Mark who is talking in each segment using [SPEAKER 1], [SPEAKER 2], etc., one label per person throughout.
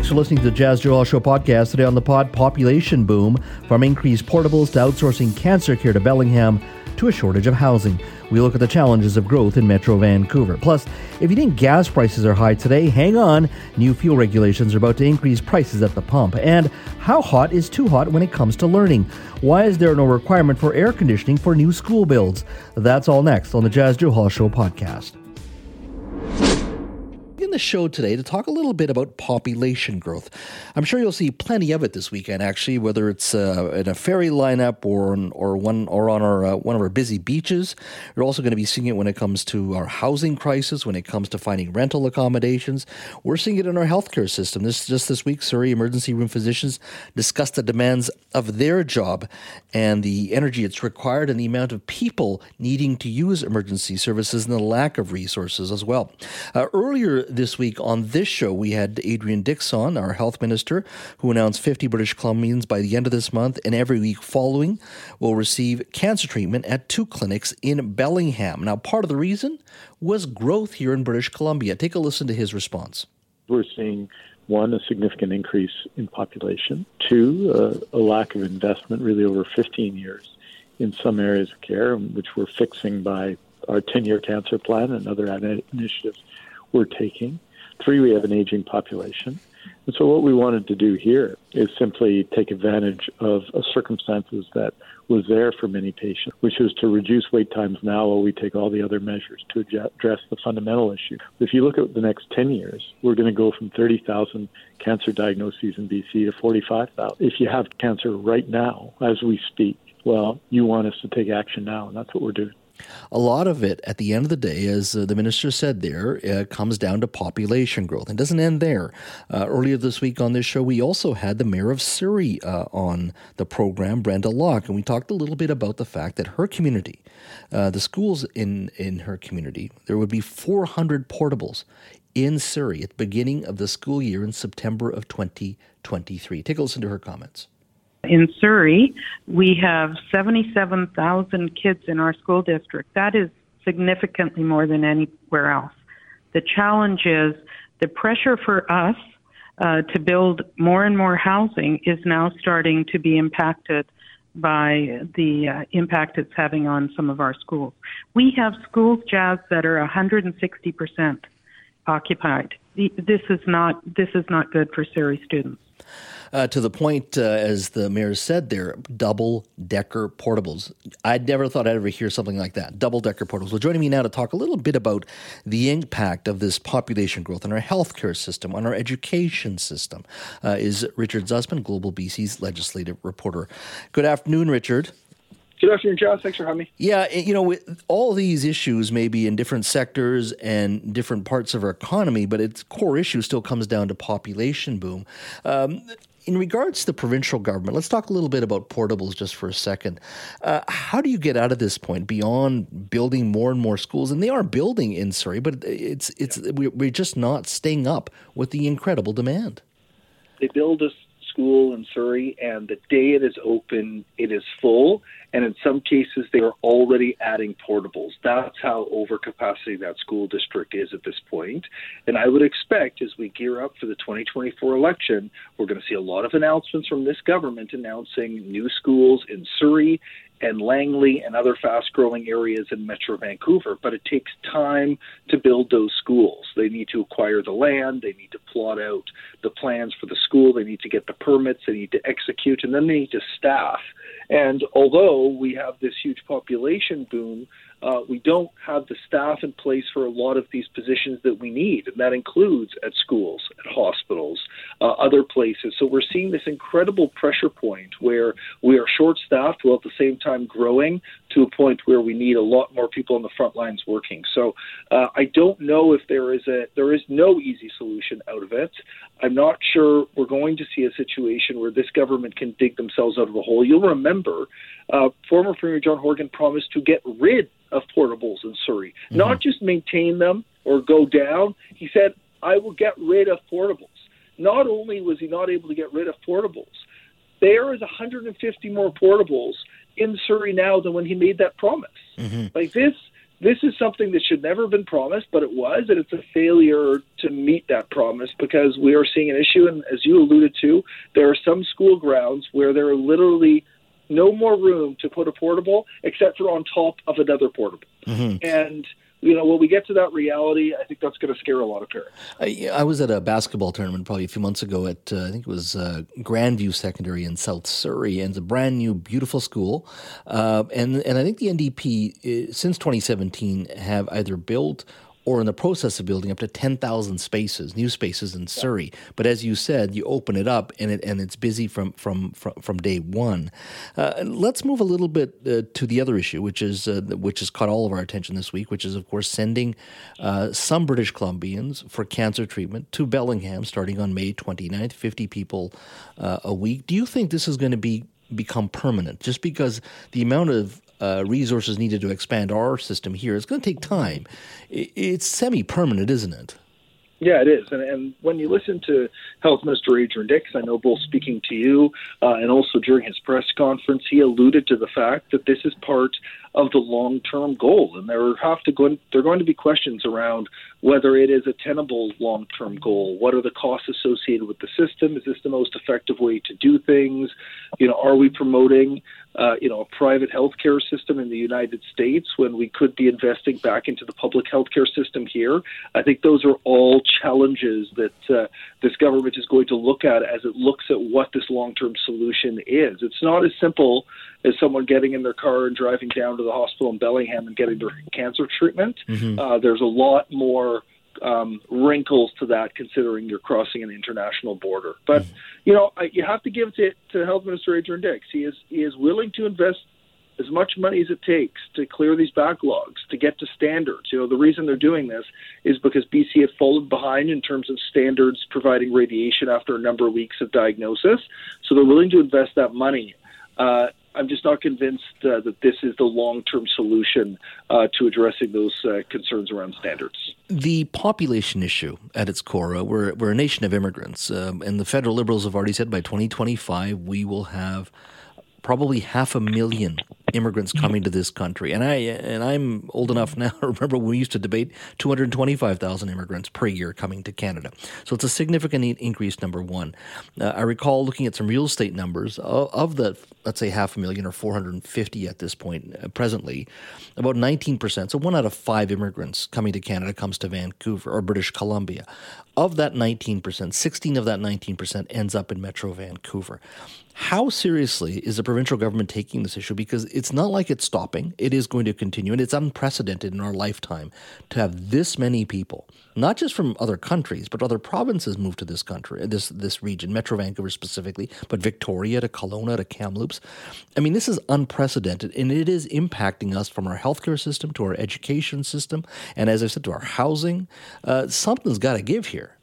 [SPEAKER 1] Thanks for listening to the Jas Johal Show podcast. Today on the pod, population boom from increased portables to outsourcing cancer care to Bellingham to a shortage of housing. We look at the challenges of growth in Metro Vancouver. Plus, if you think gas prices are high today, hang on. New fuel regulations are about to increase prices at the pump. And how hot is too hot when it comes to learning? Why is there no requirement for air conditioning for new school builds? That's all next on the Jas Johal Show podcast the show today to talk a little bit about population growth. I'm sure you'll see plenty of it this weekend, actually, whether it's uh, in a ferry lineup or on, or one or on our uh, one of our busy beaches. You're also going to be seeing it when it comes to our housing crisis, when it comes to finding rental accommodations. We're seeing it in our healthcare system. This just this week, Surrey emergency room physicians discussed the demands of their job and the energy it's required and the amount of people needing to use emergency services and the lack of resources as well. Uh, earlier this week on this show, we had Adrian Dix, our health minister, who announced 50 British Columbians by the end of this month and every week following will receive cancer treatment at two clinics in Bellingham. Now, part of the reason was growth here in British Columbia. Take a listen to his response.
[SPEAKER 2] We're seeing one, a significant increase in population, two, uh, a lack of investment really over 15 years in some areas of care, which we're fixing by our 10 year cancer plan and other initiatives we're taking. Three, we have an aging population. And so, what we wanted to do here is simply take advantage of circumstances that was there for many patients, which was to reduce wait times now while we take all the other measures to address the fundamental issue. If you look at the next 10 years, we're going to go from 30,000 cancer diagnoses in BC to 45,000. If you have cancer right now, as we speak, well, you want us to take action now, and that's what we're doing.
[SPEAKER 1] A lot of it, at the end of the day, as uh, the minister said there, uh, comes down to population growth. And doesn't end there. Uh, earlier this week on this show, we also had the mayor of Surrey uh, on the program, Brenda Locke, and we talked a little bit about the fact that her community, uh, the schools in, in her community, there would be 400 portables in Surrey at the beginning of the school year in September of 2023. Take a listen to her comments.
[SPEAKER 3] In Surrey, we have 77,000 kids in our school district. That is significantly more than anywhere else. The challenge is the pressure for us uh, to build more and more housing is now starting to be impacted by the uh, impact it's having on some of our schools. We have schools, Jas, that are 160% occupied. This is not this is not good for Surrey students
[SPEAKER 1] uh, to the point, uh, as the mayor said they're double decker portables. I'd never thought I'd ever hear something like that double decker portables. Well, joining me now to talk a little bit about the impact of this population growth on our healthcare system, on our education system, uh, is Richard Zussman, Global BC's legislative reporter. Good afternoon, Richard.
[SPEAKER 4] Good afternoon, John. Thanks for having me.
[SPEAKER 1] Yeah, you know, all these issues may be in different sectors and different parts of our economy, but its core issue still comes down to population boom. Um, in regards to the provincial government, let's talk a little bit about portables just for a second. Uh, how do you get out of this point beyond building more and more schools? And they are building in Surrey, but it's it's yeah. we're just not staying up with the incredible demand.
[SPEAKER 4] They build a school in Surrey, and the day it is open, it is full. And in some cases, they are already adding portables. That's how overcapacity that school district is at this point. And I would expect as we gear up for the 2024 election, we're going to see a lot of announcements from this government announcing new schools in Surrey and Langley and other fast growing areas in Metro Vancouver. But it takes time to build those schools. They need to acquire the land, they need to plot out the plans for the school, they need to get the permits, they need to execute, and then they need to staff. And although we have this huge population boom, uh, we don't have the staff in place for a lot of these positions that we need, and that includes at schools, at hospitals, uh, other places. So we're seeing this incredible pressure point where we are short staffed while at the same time growing to a point where we need a lot more people on the front lines working. So uh, I don't know if there is a there is no easy solution out of it. I'm not sure we're going to see a situation where this government can dig themselves out of a hole. You'll remember uh, former Premier John Horgan promised to get rid of portables in Surrey, mm-hmm. not just maintain them or go down. He said, I will get rid of portables. Not only was he not able to get rid of portables, there is 150 more portables in Surrey now than when he made that promise. Mm-hmm. Like this, this is something that should never have been promised, but it was, and it's a failure to meet that promise because we are seeing an issue, and as you alluded to, there are some school grounds where there are literally no more room to put a portable except for on top of another portable. Mm-hmm. And you know, when we get to that reality, I think that's going to scare a lot of parents.
[SPEAKER 1] I, I, was at a basketball tournament probably a few months ago at, uh, I think it was uh, Grandview Secondary in South Surrey, and it's a brand new, beautiful school. Uh, and, and I think the NDP, uh, since 2017, have either built or in the process of building up to 10,000 spaces, new spaces in Surrey. But as you said, you open it up and it and it's busy from from from, from day one. Uh, let's move a little bit uh, to the other issue, which is uh, which has caught all of our attention this week, which is of course sending uh, some British Columbians for cancer treatment to Bellingham starting on May 29th, 50 people uh, a week. Do you think this is going to be become permanent just because the amount of uh, resources needed to expand our system here. It's going to take time. It's semi permanent, isn't it?
[SPEAKER 4] Yeah, it is. And, and when you listen to Health Minister Adrian Dix, I know both speaking to you uh, and also during his press conference, he alluded to the fact that this is part of the long-term goal, and there have to go. There are going to be questions around whether it is a tenable long-term goal. What are the costs associated with the system? Is this the most effective way to do things? You know, are we promoting uh, you know, a private healthcare system in the United States when we could be investing back into the public healthcare system here. I think those are all challenges that uh, this government is going to look at as it looks at what this long-term solution is. It's not as simple as someone getting in their car and driving down to the hospital in Bellingham and getting their cancer treatment. Mm-hmm. Uh, there's a lot more um, wrinkles to that, considering you're crossing an international border. But you know, I, you have to give it to, to Health Minister Adrian Dix. He is he is willing to invest as much money as it takes to clear these backlogs, to get to standards. You know, the reason they're doing this is because BC had fallen behind in terms of standards providing radiation after a number of weeks of diagnosis. So they're willing to invest that money. Uh, I'm just not convinced uh, that this is the long term solution uh, to addressing those uh, concerns around standards.
[SPEAKER 1] The population issue at its core, uh, we're, we're a nation of immigrants, um, and the federal liberals have already said by 2025 we will have probably half a million immigrants coming to this country. And I and I'm old enough now to remember when we used to debate 225,000 immigrants per year coming to Canada. So it's a significant increase. Number one, uh, I recall looking at some real estate numbers of, of the let's say half a million or 450 at this point uh, presently, about 19 percent. So one out of five immigrants coming to Canada comes to Vancouver or British Columbia. Of that 19 percent, 16 of that 19 percent ends up in Metro Vancouver. How seriously is the provincial government taking this issue? Because it's not like it's stopping, it is going to continue, and it's unprecedented in our lifetime to have this many people, not just from other countries, but other provinces move to this country, this this region, Metro Vancouver specifically, but Victoria to Kelowna to Kamloops. I mean, this is unprecedented, and it is impacting us from our healthcare system to our education system, and as I said, to our housing. Uh, something's got to give here.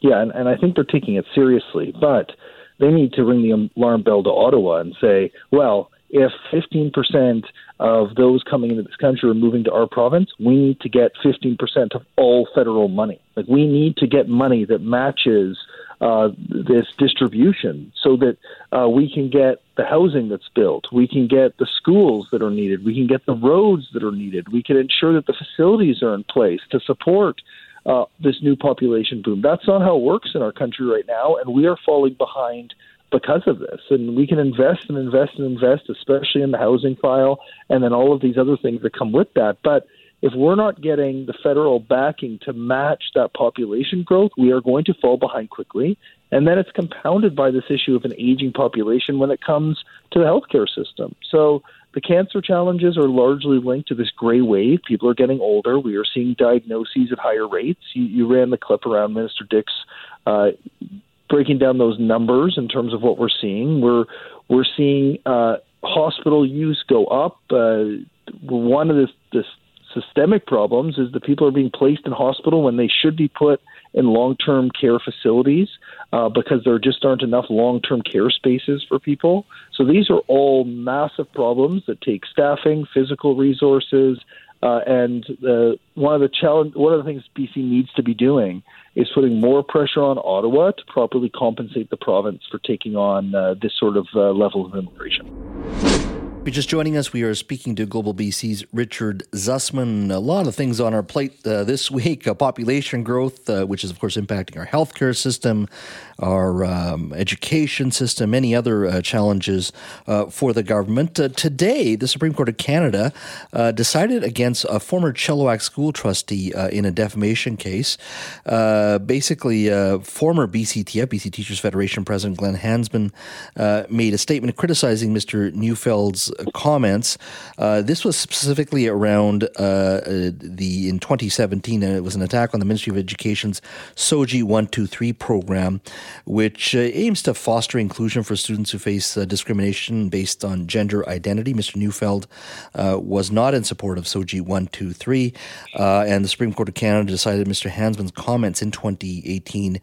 [SPEAKER 5] Yeah, and, and I think they're taking it seriously, but they need to ring the alarm bell to Ottawa and say, well, if 15% of those coming into this country are moving to our province, we need to get 15% of all federal money. Like we need to get money that matches uh, this distribution so that uh, we can get the housing that's built, we can get the schools that are needed, we can get the roads that are needed, we can ensure that the facilities are in place to support uh, this new population boom. That's not how it works in our country right now, and we are falling behind because of this. And we can invest and invest and invest, especially in the housing file, and then all of these other things that come with that. But if we're not getting the federal backing to match that population growth, we are going to fall behind quickly. And then it's compounded by this issue of an aging population when it comes to the healthcare system. So the cancer challenges are largely linked to this gray wave. People are getting older. We are seeing diagnoses at higher rates. You, you ran the clip around Minister Dix uh, breaking down those numbers in terms of what we're seeing. We're we're seeing uh, hospital use go up. Uh, one of the, the systemic problems is that people are being placed in hospital when they should be put in long-term care facilities uh, because there just aren't enough long-term care spaces for people. So these are all massive problems that take staffing, physical resources, uh, and one of the challenge, one of the things BC needs to be doing is putting more pressure on Ottawa to properly compensate the province for taking on uh, this sort of uh, level of immigration.
[SPEAKER 1] You're just joining us, we are speaking to Global BC's Richard Zussman. A lot of things on our plate uh, this week uh, population growth, uh, which is, of course, impacting our healthcare system, our um, education system, many other uh, challenges uh, for the government. Uh, today, the Supreme Court of Canada decided against a former Chilliwack school trustee in a defamation case. basically, former BCTF, BC Teachers Federation President Glenn Hansman, made a statement criticizing Mr. Neufeld's comments. Uh, this was specifically around uh, uh the in 2017, and it was an attack on the Ministry of Education's SOGI 123 program, which uh, aims to foster inclusion for students who face uh, discrimination based on gender identity. Mr. Neufeld was not in support of SOGI 123, and the Supreme Court of Canada decided Mr. Hansman's comments in 2018,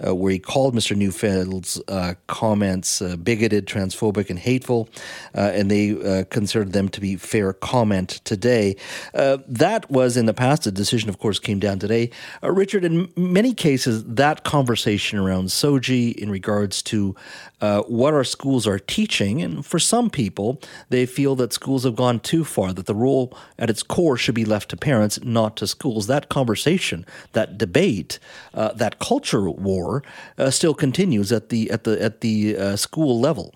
[SPEAKER 1] where he called Mr. Neufeld's comments bigoted, transphobic, and hateful, and they uh, considered them to be fair comment today. Uh, that was in the past. The decision, of course, came down today. Uh, Richard, in many cases, that conversation around SOGI in regards to uh, what our schools are teaching, and for some people, they feel that schools have gone too far, that the role at its core should be left to parents, not to schools. That conversation, that debate, uh, that culture war uh, still continues at the at the at the school level.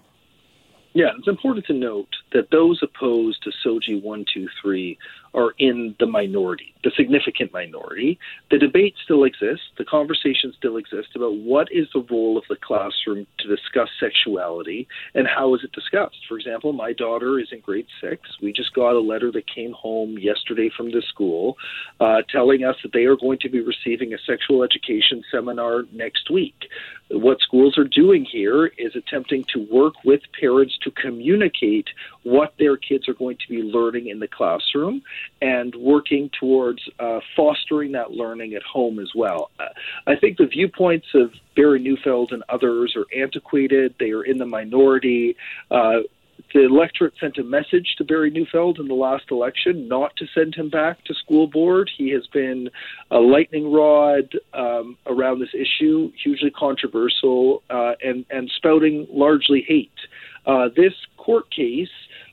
[SPEAKER 4] Yeah, it's important to note that those opposed to SOGI 123 are in the minority, the significant minority. The debate still exists, the conversation still exists about what is the role of the classroom to discuss sexuality and how is it discussed. For example, my daughter is in grade six. We just got a letter that came home yesterday from the school uh, telling us that they are going to be receiving a sexual education seminar next week. What schools are doing here is attempting to work with parents to communicate what their kids are going to be learning in the classroom and working towards uh, fostering that learning at home as well. Uh, I think the viewpoints of Barry Neufeld and others are antiquated. They are in the minority. Uh, the electorate sent a message to Barry Neufeld in the last election not to send him back to school board. He has been a lightning rod um, around this issue, hugely controversial, uh, and and spouting largely hate. Uh, this court case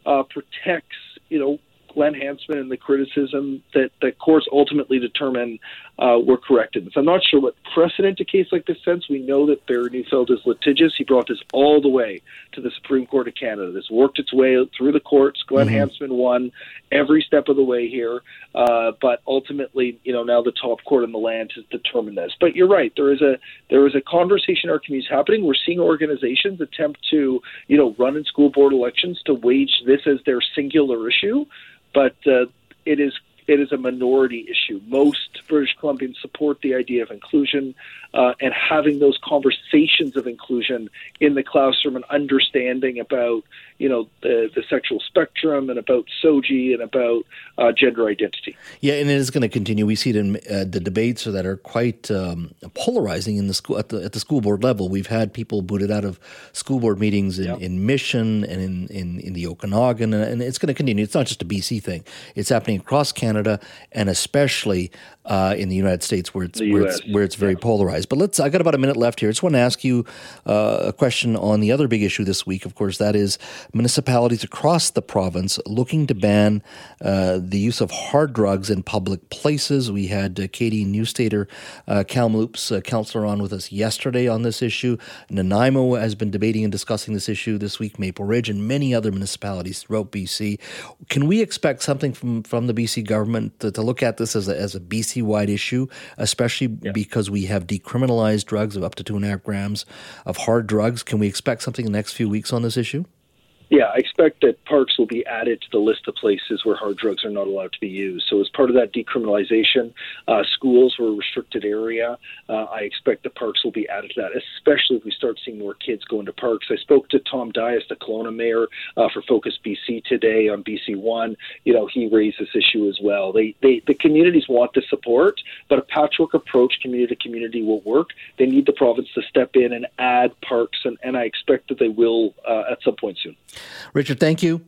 [SPEAKER 4] uh, protects, you know, Glenn Hansman and the criticism that the courts ultimately determine uh, were corrected. So I'm not sure what precedent a case like this sets. We know that Barry Neufeld is litigious. He brought this all the way to the Supreme Court of Canada. This worked its way through the courts. Glenn mm-hmm. Hansman won every step of the way here, uh, but ultimately, you know, now the top court in the land has determined this. But you're right. There is a there is a conversation in our community happening. We're seeing organizations attempt to, you know, run in school board elections to wage this as their singular issue but uh, it is it is a minority issue. Most British Columbians support the idea of inclusion uh, and having those conversations of inclusion in the classroom and understanding about you know the, the sexual spectrum and about SOGI and about uh, gender identity.
[SPEAKER 1] Yeah, and it is going to continue. We see it in uh, the debates that are quite um, polarizing in the school at the at the school board level. We've had people booted out of school board meetings in, in Mission and in, in, in the Okanagan, and, and it's going to continue. It's not just a BC thing; it's happening across Canada and especially uh, in the United States, where it's where it's, where it's very yeah. polarized. But let's. I got about a minute left here. I just want to ask you uh, a question on the other big issue this week. Of course, that is municipalities across the province looking to ban uh, the use of hard drugs in public places. We had uh, Katie Neustaeter, uh, Kamloops uh, councillor, on with us yesterday on this issue. Nanaimo has been debating and discussing this issue this week. Maple Ridge and many other municipalities throughout BC. Can we expect something from from the BC government to, to look at this as a, as a BC wide issue, especially yeah. because we have decriminalized drugs of up to two and a half grams of hard drugs? Can we expect something in the next few weeks on this issue?
[SPEAKER 4] Yeah, I expect that parks will be added to the list of places where hard drugs are not allowed to be used. So, as part of that decriminalization, uh, schools were a restricted area. Uh, I expect the parks will be added to that, especially if we start seeing more kids go into parks. I spoke to Tom Dyas, the Kelowna mayor, uh, for Focus BC today on BC One. You know, he raised this issue as well. They, they, the communities want the support, but a patchwork approach, community to community, will work. They need the province to step in and add parks, and, and I expect that they will uh, at some point soon.
[SPEAKER 1] Richard, thank you.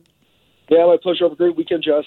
[SPEAKER 4] Yeah, my pleasure. Have a great weekend, Jess.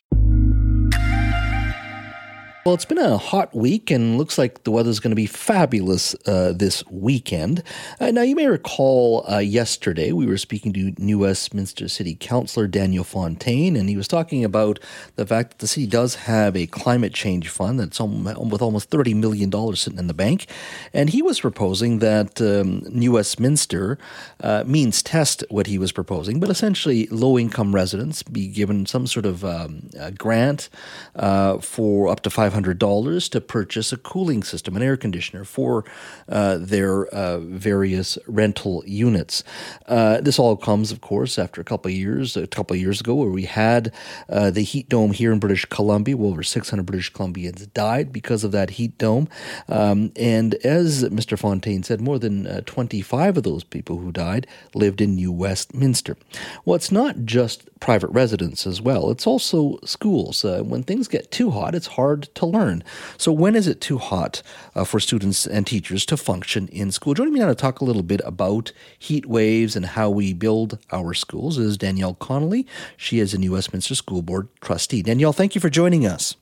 [SPEAKER 1] Well, it's been a hot week and looks like the weather's going to be fabulous uh, this weekend. Uh, now, you may recall uh, yesterday we were speaking to New Westminster City Councillor Daniel Fontaine, and he was talking about the fact that the city does have a climate change fund that's with almost $30 million sitting in the bank. And he was proposing that um, New Westminster uh, means test what he was proposing, but essentially low income residents be given some sort of um, grant uh, for up to 5 $500 to purchase a cooling system, an air conditioner for uh, their uh, various rental units. Uh, this all comes, of course, after a couple of years, a couple of years ago, where we had uh, the heat dome here in British Columbia. Well, over 600 British Columbians died because of that heat dome. Um, and as Mr. Fontaine said, more than uh, 25 of those people who died lived in New Westminster. Well, it's not just private residents as well, it's also schools. When things get too hot, it's hard to learn. So, when is it too hot uh, for students and teachers to function in school? Joining me now to talk a little bit about heat waves and how we build our schools is Danielle Connelly. She is a New Westminster School Board trustee. Danielle, thank you for joining us.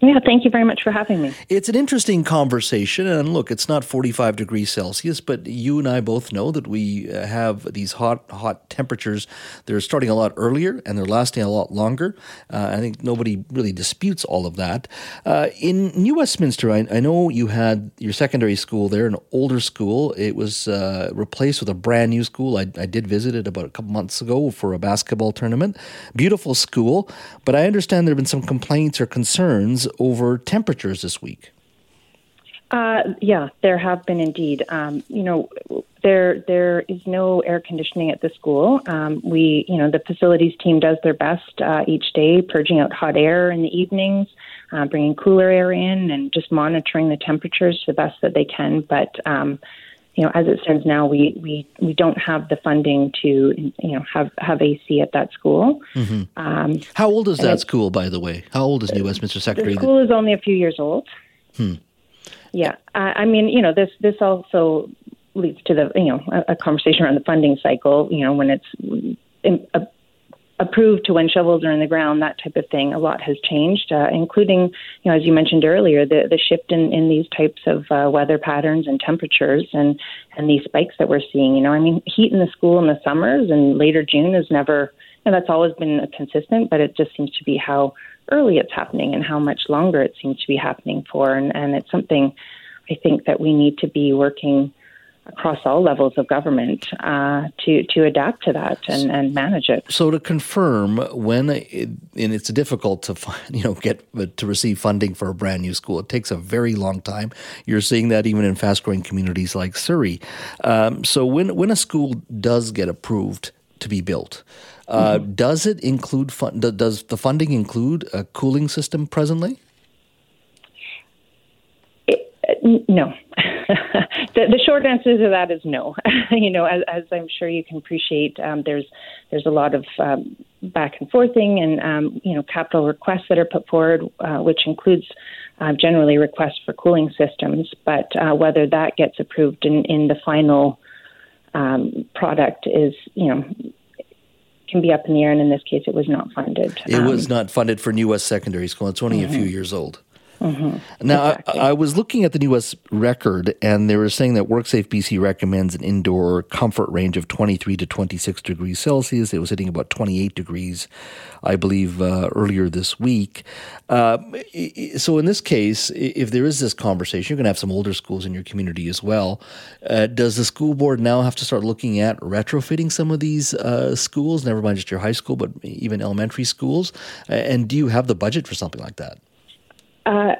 [SPEAKER 6] Yeah, thank you very much for having me.
[SPEAKER 1] It's an interesting conversation. And look, it's not 45 degrees Celsius, but you and I both know that we uh, have these hot, hot temperatures. They're starting a lot earlier and they're lasting a lot longer. Uh, I think nobody really disputes all of that. Uh, in New Westminster, I, I, know you had your secondary school there, an older school. It was uh, replaced with a brand new school. I, I did visit it about a couple months ago for a basketball tournament. Beautiful school, but I understand there have been some complaints or concerns over temperatures this week.
[SPEAKER 6] Uh, yeah, there have been indeed. Um, you know, there there is no air conditioning at the school. Um, we, you know, the facilities team does their best uh, each day, purging out hot air in the evenings, uh, bringing cooler air in, and just monitoring the temperatures the best that they can. But um, you know, as it stands now, we, we, we don't have the funding to, you know, have, have AC at that school.
[SPEAKER 1] Mm-hmm. Um, How old is that school, by the way? How old is New Westminster Secondary?
[SPEAKER 6] The school is only a few years old.
[SPEAKER 1] Hmm.
[SPEAKER 6] Yeah, uh, I mean, you know, this this also leads to the, you know, a, a conversation around the funding cycle. You know, when it's in, a, approved to when shovels are in the ground, that type of thing. A lot has changed, uh, including, you know, as you mentioned earlier, the, the shift in, in these types of uh, weather patterns and temperatures and, and these spikes that we're seeing. You know, I mean, heat in the school in the summers and later June is never, and that's always been consistent, but it just seems to be how early it's happening and how much longer it seems to be happening for. And, and it's something I think that we need to be working across all levels of government uh, to to adapt to that and, and manage it.
[SPEAKER 1] So to confirm, when it, and it's difficult to find, you know get to receive funding for a brand new school, it takes a very long time. You're seeing that even in fast growing communities like Surrey. Um, so when when a school does get approved to be built. Uh, mm-hmm. Does it include fun- Does the funding include a cooling system presently?
[SPEAKER 6] It, uh, no, the, the, short answer to that is no. you know, as, as, I'm sure you can appreciate, um, there's there's a lot of um, back and forthing and um, you know capital requests that are put forward, uh, which includes uh, generally requests for cooling systems. But uh, whether that gets approved in, in the final um, product is you know can be up in the air, and in this case, it was not funded.
[SPEAKER 1] It was um, not funded for New West Secondary School. It's only mm-hmm. a few mm-hmm. years old.
[SPEAKER 6] Mm-hmm.
[SPEAKER 1] Now, exactly. I, I, was looking at the U.S. record, and they were saying that WorkSafe BC recommends an indoor comfort range of 23 to 26 degrees Celsius. It was hitting about 28 degrees, I believe, uh, earlier this week. Uh, so, in this case, if there is this conversation, you're going to have some older schools in your community as well. Uh, does the school board now have to start looking at retrofitting some of these uh, schools, never mind just your high school, but even elementary schools? And do you have the budget for something like that?
[SPEAKER 6] Uh,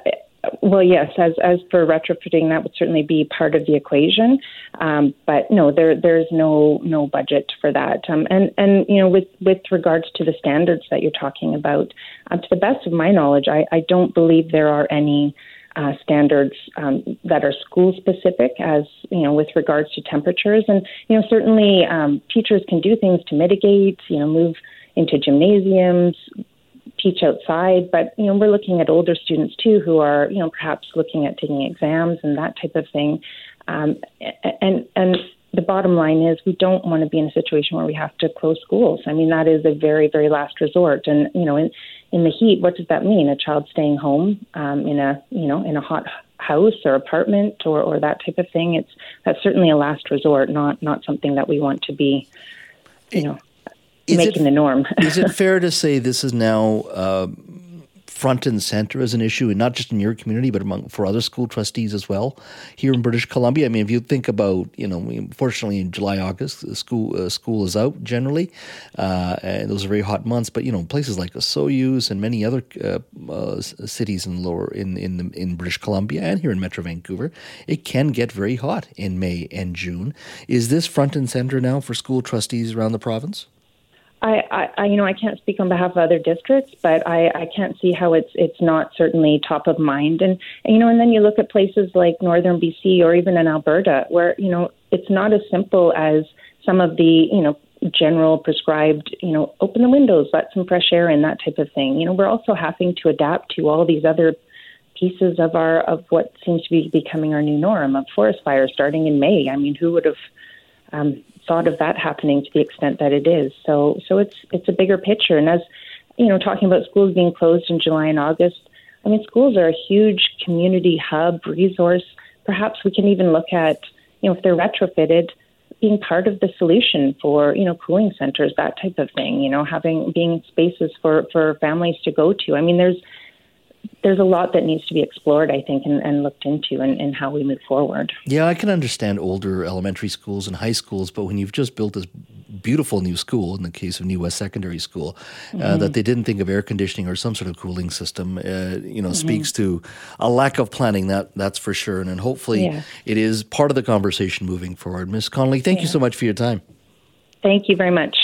[SPEAKER 6] well, yes. As as for retrofitting, that would certainly be part of the equation. Um, but no, there there's no no budget for that. Um, and and you know, with with regards to the standards that you're talking about, uh, to the best of my knowledge, I, I don't believe there are any. Uh, standards um, that are school specific, as you know, with regards to temperatures, and you know, certainly um, teachers can do things to mitigate. You know, move into gymnasiums, teach outside, but you know we're looking at older students too who are you know perhaps looking at taking exams and that type of thing. Um, and and the bottom line is we don't want to be in a situation where we have to close schools. I mean that is a very very last resort, and you know in in the heat, what does that mean? A child staying home um, in a you know in a hot house or apartment or, or that type of thing. It's that's certainly a last resort, not not something that we want to be, you know, is making
[SPEAKER 1] it,
[SPEAKER 6] the norm.
[SPEAKER 1] is it fair to say this is now uh, front and center as an issue, and not just in your community, but among for other school trustees as well here in British Columbia. I mean, if you think about, you know, fortunately in July, August, school uh, school is out generally, uh, and those are very hot months. But you know, places like Osoyoos and many other uh, uh, cities in lower in in in British Columbia and here in Metro Vancouver, it can get very hot in May and June. Is this front and center now for school trustees around the province?
[SPEAKER 6] I, I, you know, I can't speak on behalf of other districts, but I, I can't see how it's it's not certainly top of mind. And, you know, and then you look at places like northern BC or even in Alberta, where you know it's not as simple as some of the you know general prescribed, you know, open the windows, let some fresh air in, that type of thing. You know, we're also having to adapt to all these other pieces of our of what seems to be becoming our new norm of forest fires starting in May. I mean, who would have um, thought of that happening to the extent that it is. So so it's it's a bigger picture. And as you know, talking about schools being closed in July and August, I mean schools are a huge community hub resource. Perhaps we can even look at you know if they're retrofitted being part of the solution for you know cooling centers that type of thing you know having being spaces for for families to go to i mean there's there's a lot that needs to be explored, I think, and, and looked into in, in, how we move forward.
[SPEAKER 1] Yeah, I can understand older elementary schools and high schools, but when you've just built this beautiful new school, in the case of New West Secondary School, uh, mm-hmm. uh, that they didn't think of air conditioning or some sort of cooling system, uh, you know, mm-hmm. speaks to a lack of planning. That that's for sure, and, and hopefully yeah. it is part of the conversation moving forward. Ms. Connelly, thank yeah. you so much for your time.
[SPEAKER 6] Thank you very much.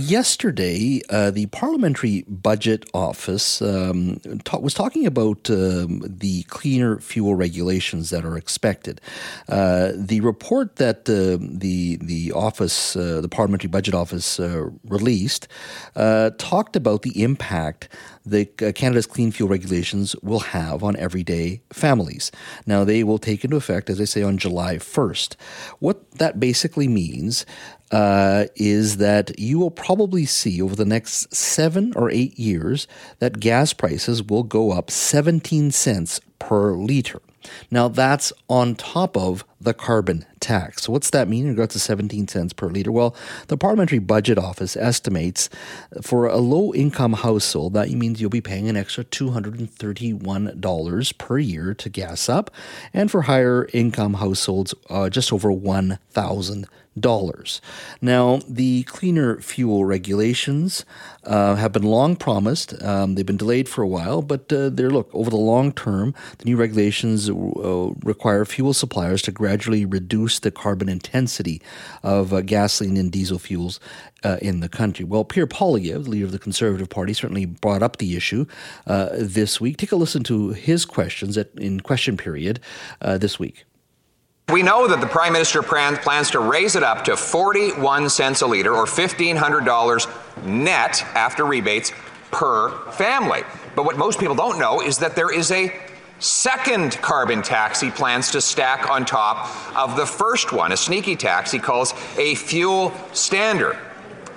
[SPEAKER 1] Yesterday, uh, the Parliamentary Budget Office um, ta- was talking about um, the cleaner fuel regulations that are expected. Uh, the report that uh, the the office, uh, the Parliamentary Budget Office, uh, released uh, talked about the impact the Canada's clean fuel regulations will have on everyday families. Now, they will take into effect, as I say, on July 1st. What that basically means uh, is that you will probably see over the next seven or eight years that gas prices will go up 17 cents per liter. Now, that's on top of the carbon tax. So, what's that mean in regards to 17 cents per liter? Well, the Parliamentary Budget Office estimates for a low income household, that means you'll be paying an extra $231 per year to gas up, and for higher income households, uh, just over 1000 dollars. Now, the cleaner fuel regulations uh, have been long promised. Um, they've been delayed for a while, but uh, they're look over the long term. The new regulations uh, require fuel suppliers to gradually reduce the carbon intensity of uh, gasoline and diesel fuels uh, in the country. Well, Pierre the leader of the Conservative Party, certainly brought up the issue uh, this week. Take a listen to his questions at, in question period this week.
[SPEAKER 7] We know that the Prime Minister plans to raise it up to 41 cents a litre or $1,500 net after rebates per family. But what most people don't know is that there is a second carbon tax he plans to stack on top of the first one, a sneaky tax he calls a fuel standard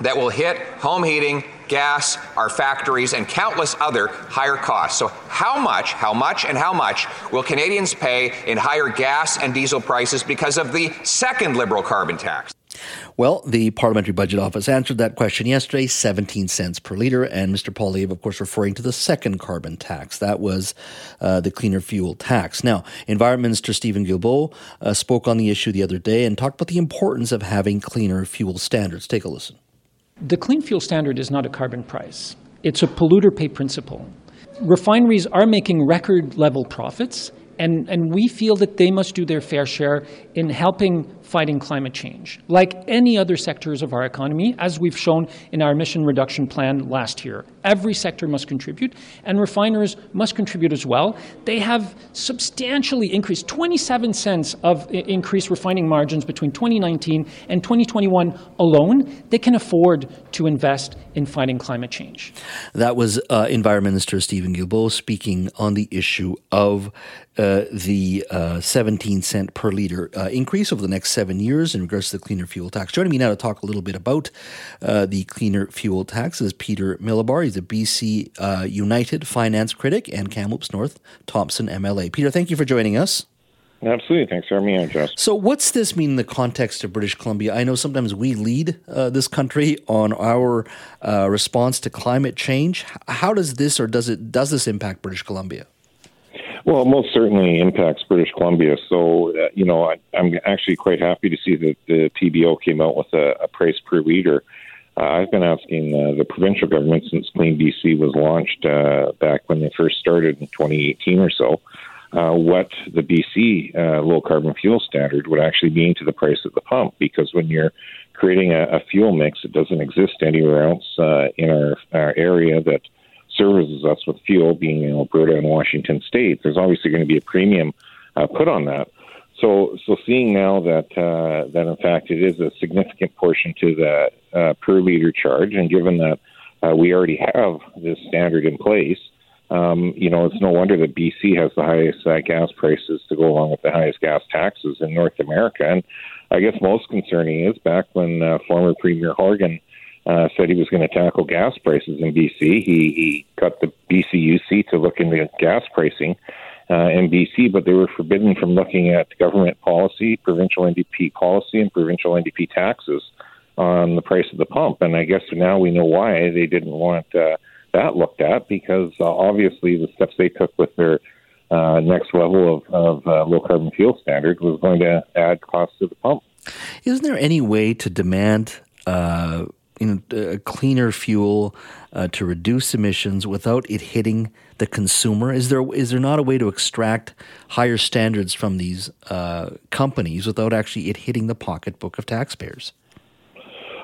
[SPEAKER 7] that will hit home heating gas, our factories, and countless other higher costs. So, how much, how much, and how much will Canadians pay in higher gas and diesel prices because of the second Liberal carbon tax?
[SPEAKER 1] Well, the Parliamentary Budget Office answered that question yesterday 17 cents per litre. And Mr. Paul Poilievre, of course, referring to the second carbon tax. That was uh, the cleaner fuel tax. Now, Environment Minister Stephen Guilbeault uh, spoke on the issue the other day and talked about the importance of having cleaner fuel standards. Take a listen.
[SPEAKER 8] The clean fuel standard is not a carbon price, it's a polluter pay principle. Refineries are making record level profits, and, and we feel that they must do their fair share in helping fighting climate change. Like any other sectors of our economy, as we've shown in our emission reduction plan last year, every sector must contribute, and refiners must contribute as well. They have substantially increased 27 cents of increased refining margins between 2019 and 2021 alone. They can afford to invest in fighting climate change.
[SPEAKER 1] That was uh, Environment Minister Stephen Guilbeault speaking on the issue of uh, the uh, 17 cent per liter uh, increase over the next seven years in regards to the cleaner fuel tax. Joining me now to talk a little bit about uh, the cleaner fuel tax is Peter Milobar. He's a BC uh, United finance critic and Kamloops North Thompson MLA. Peter, thank you for joining us.
[SPEAKER 9] Absolutely. Thanks for having me on, Jess.
[SPEAKER 1] So, what's this mean in the context of British Columbia? I know sometimes we lead uh, this country on our uh, response to climate change. How does this, or does it, does this impact British Columbia?
[SPEAKER 9] Well, it most certainly impacts British Columbia. So, uh, you know, I, am actually quite happy to see that the PBO came out with a, a price per liter. Uh, I've been asking uh, the provincial government since Clean BC was launched uh, back when they first started in 2018 or so uh, what the BC uh, low carbon fuel standard would actually mean to the price at the pump. Because when you're creating a, a fuel mix that doesn't exist anywhere else uh, in our, our area that services us with fuel, being in Alberta and Washington State, there's obviously going to be a premium put on that. So, so seeing now that uh, that in fact it is a significant portion to the uh, per liter charge, and given that uh, we already have this standard in place, um, you know, it's no wonder that BC has the highest uh, gas prices to go along with the highest gas taxes in North America. And I guess most concerning is back when uh, former Premier Horgan uh, said he was going to tackle gas prices in BC, he, he cut the BCUC to look into gas pricing uh, in BC, but they were forbidden from looking at government policy, provincial NDP policy, and provincial NDP taxes on the price of the pump. And I guess now we know why they didn't want. Uh, that looked at because uh, obviously the steps they took with their uh, next level of, of uh, low carbon fuel standard was going to add costs to the pump.
[SPEAKER 1] Isn't there any way to demand uh, you know, a cleaner fuel uh, to reduce emissions without it hitting the consumer? Is there is there not a way to extract higher standards from these uh, companies without actually it hitting the pocketbook of taxpayers?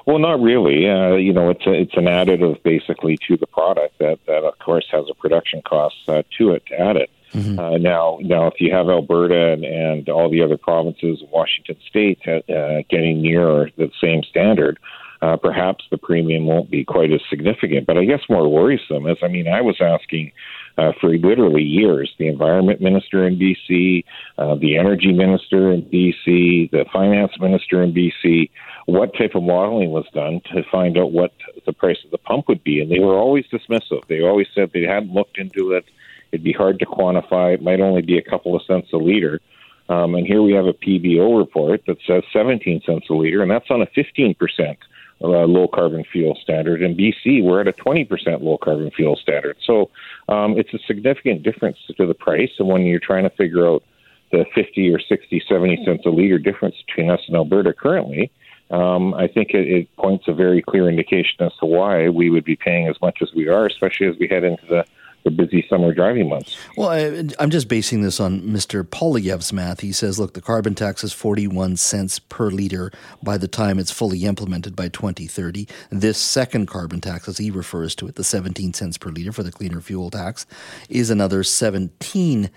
[SPEAKER 9] Well, not really. Uh, you know, it's a, it's an additive basically to the product that, that of course has a production cost uh, to it to add it. Mm-hmm. Uh, now, now, if you have Alberta and, and all the other provinces, Washington State, uh, uh getting near the same standard, uh, perhaps the premium won't be quite as significant. But I guess more worrisome is, I mean, I was asking uh, for literally years the environment minister in BC, uh, the energy minister in BC, the finance minister in BC, what type of modeling was done to find out what the price of the pump would be. And they were always dismissive. They always said they hadn't looked into it. It'd be hard to quantify. It might only be a couple of cents a liter. Um, and here we have a PBO report that says 17 cents a liter, and that's on a 15 percent uh, low carbon fuel standard. In BC, we're at a 20% low carbon fuel standard. So um, it's a significant difference to the price. And when you're trying to figure out the 50 or 60, 70 cents a liter difference between us and Alberta currently, um, I think it, it points a very clear indication as to why we would be paying as much as we are, especially as we head into the the busy summer driving months.
[SPEAKER 1] Well, I, am just basing this on Mr. Poilievre's math. He says, look, the carbon tax is 41 cents per liter by the time it's fully implemented by 2030. This second carbon tax, as he refers to it, the 17 cents per liter for the cleaner fuel tax, is another 17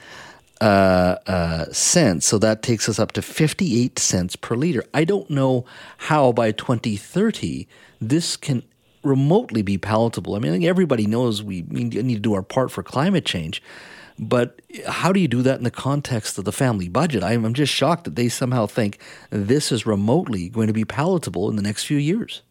[SPEAKER 1] uh, uh, cents. So that takes us up to 58 cents per liter. I don't know how by 2030 this can remotely be palatable. I mean, I think everybody knows we need to do our part for climate change. But how do you do that in the context of the family budget? I'm, just shocked that they somehow think this is remotely going to be palatable in the next few years.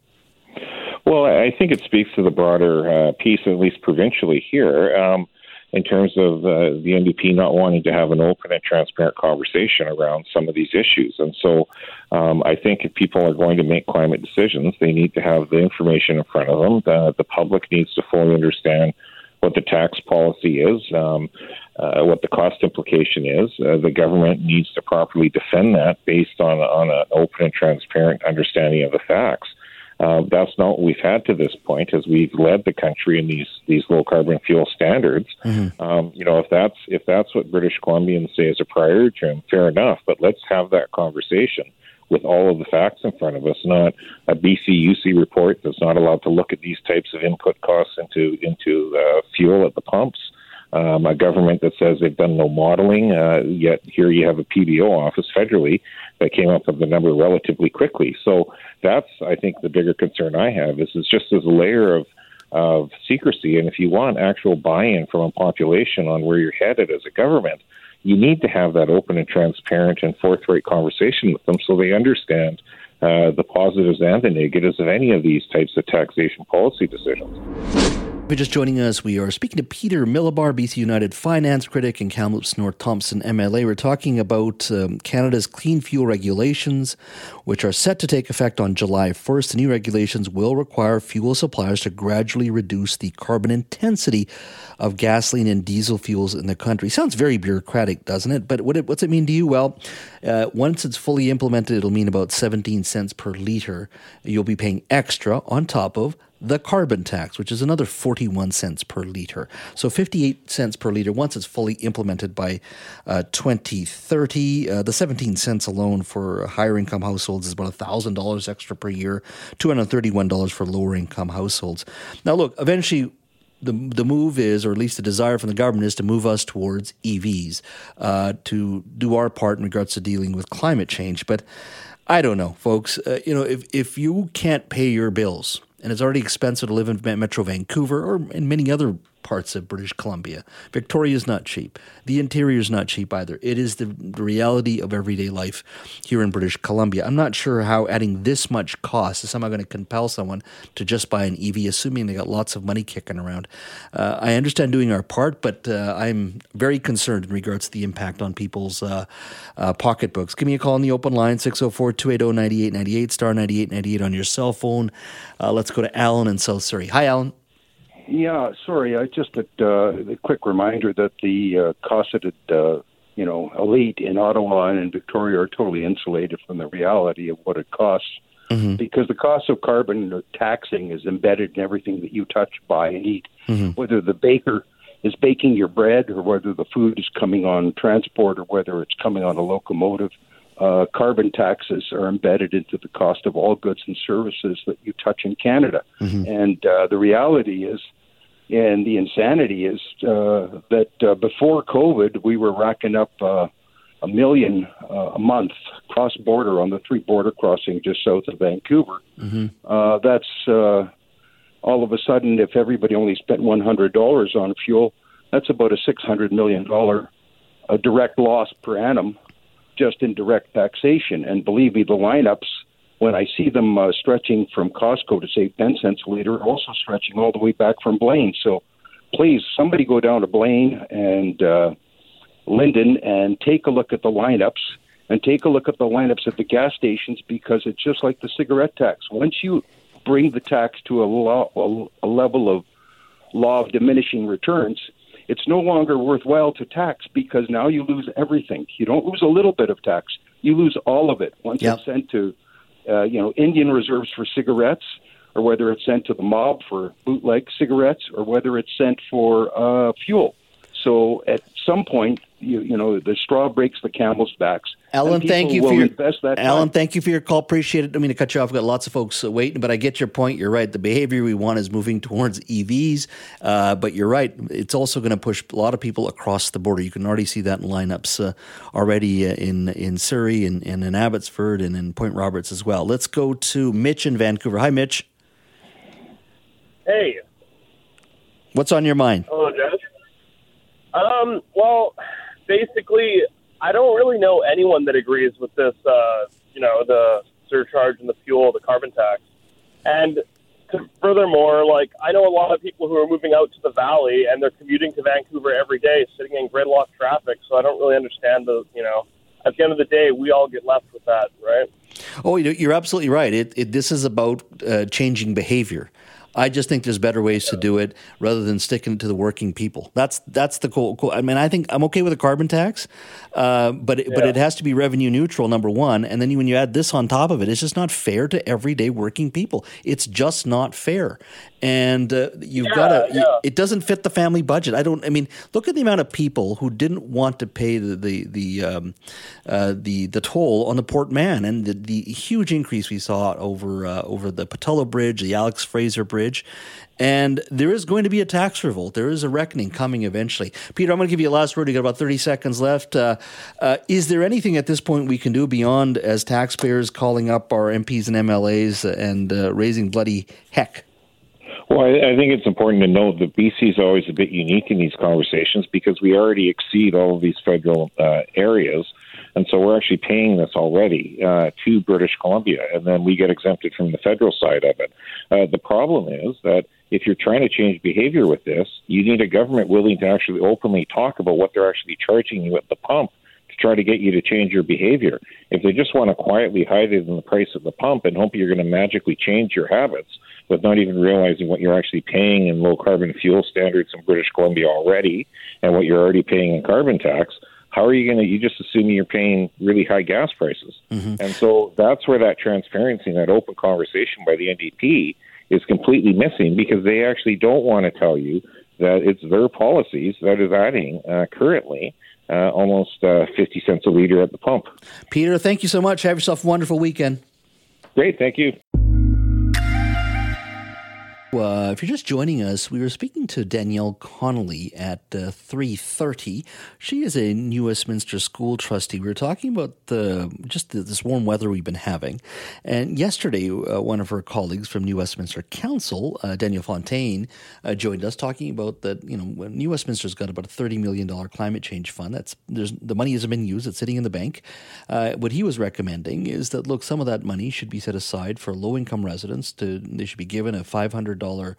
[SPEAKER 9] Well, I think it speaks to the broader uh, piece, at least provincially here. Um, in terms of uh, the NDP not wanting to have an open and transparent conversation around some of these issues. And so um, I think if people are going to make climate decisions, they need to have the information in front of them. The, the public needs to fully understand what the tax policy is, um, uh, what the cost implication is. Uh, the government needs to properly defend that based on, on an open and transparent understanding of the facts. Uh, that's not what we've had to this point, as we've led the country in these these low carbon fuel standards. Mm-hmm. Um, you know, if that's if that's what British Columbians say is a priority, fair enough. But let's have that conversation with all of the facts in front of us, not a BCUC report that's not allowed to look at these types of input costs into into uh, fuel at the pumps. Um, a government that says they've done no modeling, uh, yet here you have a PBO office federally that came up with the number relatively quickly. So that's, I think, the bigger concern I have is it's just a layer of of secrecy. And if you want actual buy-in from a population on where you're headed as a government, you need to have that open and transparent and forthright conversation with them so they understand uh, the positives and the negatives of any of these types of taxation policy decisions
[SPEAKER 1] you're just joining us, we are speaking to Peter Milobar, BC United finance critic, and Kamloops North Thompson MLA. We're talking about um, Canada's clean fuel regulations, which are set to take effect on July 1st. The new regulations will require fuel suppliers to gradually reduce the carbon intensity of gasoline and diesel fuels in the country. Sounds very bureaucratic, doesn't it? But what it, what's it mean to you? Well, uh, once it's fully implemented, it'll mean about 17 cents per liter. You'll be paying extra on top of the carbon tax, which is another 41 cents per liter. So 58 cents per liter once it's fully implemented by uh, 2030. Uh, the 17 cents alone for higher income households is about $1,000 extra per year, $231 for lower income households. Now, look, eventually, the the move is, or at least the desire from the government is, to move us towards EVs, uh, to do our part in regards to dealing with climate change. But I don't know, folks. Uh, you know, if if you can't pay your bills, and it's already expensive to live in Metro Vancouver or in many other parts of British Columbia. Victoria is not cheap. The interior is not cheap either. It is the reality of everyday life here in British Columbia. I'm not sure how adding this much cost is somehow going to compel someone to just buy an EV, assuming they got lots of money kicking around. Uh, I understand doing our part, but uh, I'm very concerned in regards to the impact on people's uh, uh pocketbooks. Give me a call on the open line, 604 280 9898, star 9898 on your cell phone. Uh, let's go to Alan in South Surrey. Hi, Alan.
[SPEAKER 10] Yeah, sorry. I just a, uh, a quick reminder that the uh, cosseted, uh, you know, elite in Ottawa and in Victoria are totally insulated from the reality of what it costs. Mm-hmm. Because the cost of carbon taxing is embedded in everything that you touch, buy, and eat. Mm-hmm. Whether the baker is baking your bread, or whether the food is coming on transport, or whether it's coming on a locomotive, uh, carbon taxes are embedded into the cost of all goods and services that you touch in Canada. Mm-hmm. And uh, the reality is, and the insanity is uh, that uh, before COVID, we were racking up uh, a million uh, a month cross border on the three border crossings just south of Vancouver. Mm-hmm. Uh, that's uh, all of a sudden, if everybody only spent $100 on fuel, that's about a $600 million uh, direct loss per annum just in direct taxation. And believe me, the lineups when I see them uh, stretching from Costco to save 10 cents a liter, also stretching all the way back from Blaine. So please, somebody go down to Blaine and uh, Linden and take a look at the lineups and take a look at the lineups at the gas stations because it's just like the cigarette tax. Once you bring the tax to a, law, a level of law of diminishing returns, it's no longer worthwhile to tax because now you lose everything. You don't lose a little bit of tax; you lose all of it once yep. it's sent to uh, you know, Indian reserves for cigarettes, or whether it's sent to the mob for bootleg cigarettes, or whether it's sent for uh, fuel. So at some point, you, you know, the straw breaks the camel's backs.
[SPEAKER 1] Alan, thank you for your Alan, thank you for your call. Appreciate it. I mean to cut you off. We've got lots of folks uh, waiting, but I get your point. You're right. The behavior we want is moving towards EVs, uh, but you're right. It's also going to push a lot of people across the border. You can already see that in lineups uh, already uh, in in Surrey and, and in Abbotsford and in Point Roberts as well. Let's go to Mitch in Vancouver. Hi, Mitch.
[SPEAKER 11] Hey.
[SPEAKER 1] What's on your mind?
[SPEAKER 11] Hello, Judge. Um, well, basically, I don't really know anyone that agrees with this, uh, you know, the surcharge and the fuel, the carbon tax. And to, furthermore, like, I know a lot of people who are moving out to the valley and they're commuting to Vancouver every day, sitting in gridlock traffic. So I don't really understand the, you know, at the end of the day, we all get left with that, right?
[SPEAKER 1] Oh, you're absolutely right. It, it this is about uh, changing behavior. I just think there's better ways to do it rather than sticking it to the working people. That's that's the cool. cool. I mean, I think I'm okay with a carbon tax, uh, but it, yeah. but it has to be revenue neutral. Number one, and then when you add this on top of it, it's just not fair to everyday working people. It's just not fair, and uh, you've yeah, got to. Yeah. It doesn't fit the family budget. I don't. I mean, look at the amount of people who didn't want to pay the the the um, uh, the, the toll on the Port Mann, and the, the huge increase we saw over uh, over the Pattullo Bridge, the Alex Fraser Bridge, and there is going to be a tax revolt. There is a reckoning coming eventually. Peter, I'm going to give you a last word. You got about 30 seconds left. Uh, uh, is there anything at this point we can do beyond, as taxpayers, calling up our MPs and MLAs and uh, raising bloody heck?
[SPEAKER 9] Well, I, think it's important to note that BC is always a bit unique in these conversations because we already exceed all of these federal uh, areas. And so we're actually paying this already uh, to British Columbia, and then we get exempted from the federal side of it. Uh, the problem is that if you're trying to change behavior with this, you need a government willing to actually openly talk about what they're actually charging you at the pump to try to get you to change your behavior. If they just want to quietly hide it in the price at the pump and hope you're going to magically change your habits, with not even realizing what you're actually paying in low carbon fuel standards in British Columbia already and what you're already paying in carbon tax, how are you going to, you just assume you're paying really high gas prices. Mm-hmm. And so that's where that transparency and that open conversation by the NDP is completely missing because they actually don't want to tell you that it's their policies that is adding uh, currently uh, almost uh, 50 cents a liter at the pump.
[SPEAKER 1] Peter, thank you so much. Have yourself a wonderful weekend.
[SPEAKER 9] Great. Thank you.
[SPEAKER 1] Uh, if you're just joining us, we were speaking to Danielle Connelly at uh, 3.30. She is a New Westminster school trustee. We were talking about the, just the, this warm weather we've been having. And yesterday, uh, one of her colleagues from New Westminster Council, uh, Daniel Fontaine, uh, joined us talking about that, you know, New Westminster's got about a $30 million climate change fund. That's The money hasn't been used. It's sitting in the bank. Uh, what he was recommending is that, look, some of that money should be set aside for low-income residents. To They should be given a 500 $100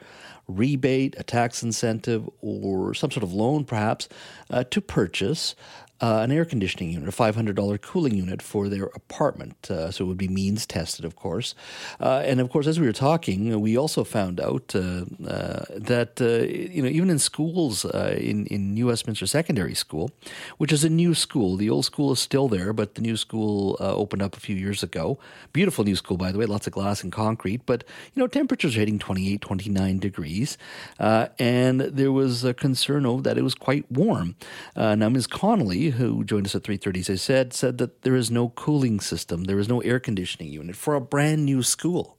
[SPEAKER 1] rebate, a tax incentive, or some sort of loan perhaps uh, to purchase uh, an air conditioning unit, a $500 cooling unit for their apartment. Uh, so it would be means tested, of course. Uh, and of course, as we were talking, we also found out uh, uh, that, uh, you know, even in schools, in, in New Westminster Secondary School, which is a new school, the old school is still there, but the new school opened up a few years ago. Beautiful new school, by the way, lots of glass and concrete, but, you know, temperatures are hitting 28, 29 degrees. and there was a concern over that it was quite warm. now, Ms. Connelly, who joined us at 3.30, as I said, said that there is no cooling system, there is no air conditioning unit for a brand new school.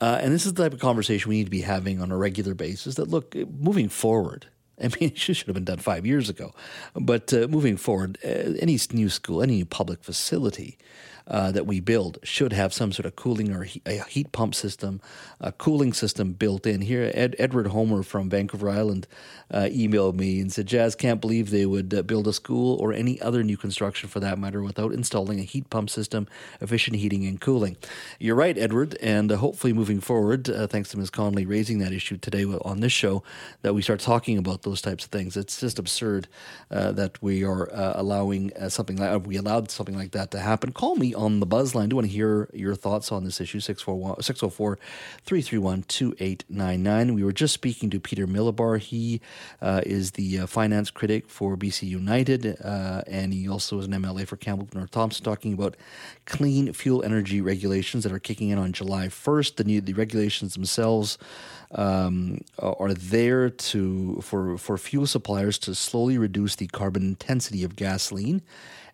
[SPEAKER 1] Uh, and this is the type of conversation we need to be having on a regular basis that, look, moving forward, I mean, it should have been done five years ago. But uh, moving forward, uh, any new school, any new public facility uh, that we build should have some sort of cooling or he- a heat pump system, a cooling system built in. Here, Ed- Edward Homer from Vancouver Island uh, emailed me and said, Jas can't believe they would uh, build a school or any other new construction for that matter without installing a heat pump system, efficient heating and cooling. You're right, Edward, and uh, hopefully moving forward, uh, thanks to Ms. Connelly raising that issue today on this show, that we start talking about those types of things. It's just absurd that we are allowing something like we allowed something like that to happen. Call me on the buzz line. I do want to hear your thoughts on this issue 604 331 2899. We were just speaking to Peter Milobar. He uh, is the uh, finance critic for BC United, uh, and he also is an MLA for Kamloops North Thompson, talking about clean fuel energy regulations that are kicking in on July 1st. The new the regulations themselves um, are there to for for fuel suppliers to slowly reduce the carbon intensity of gasoline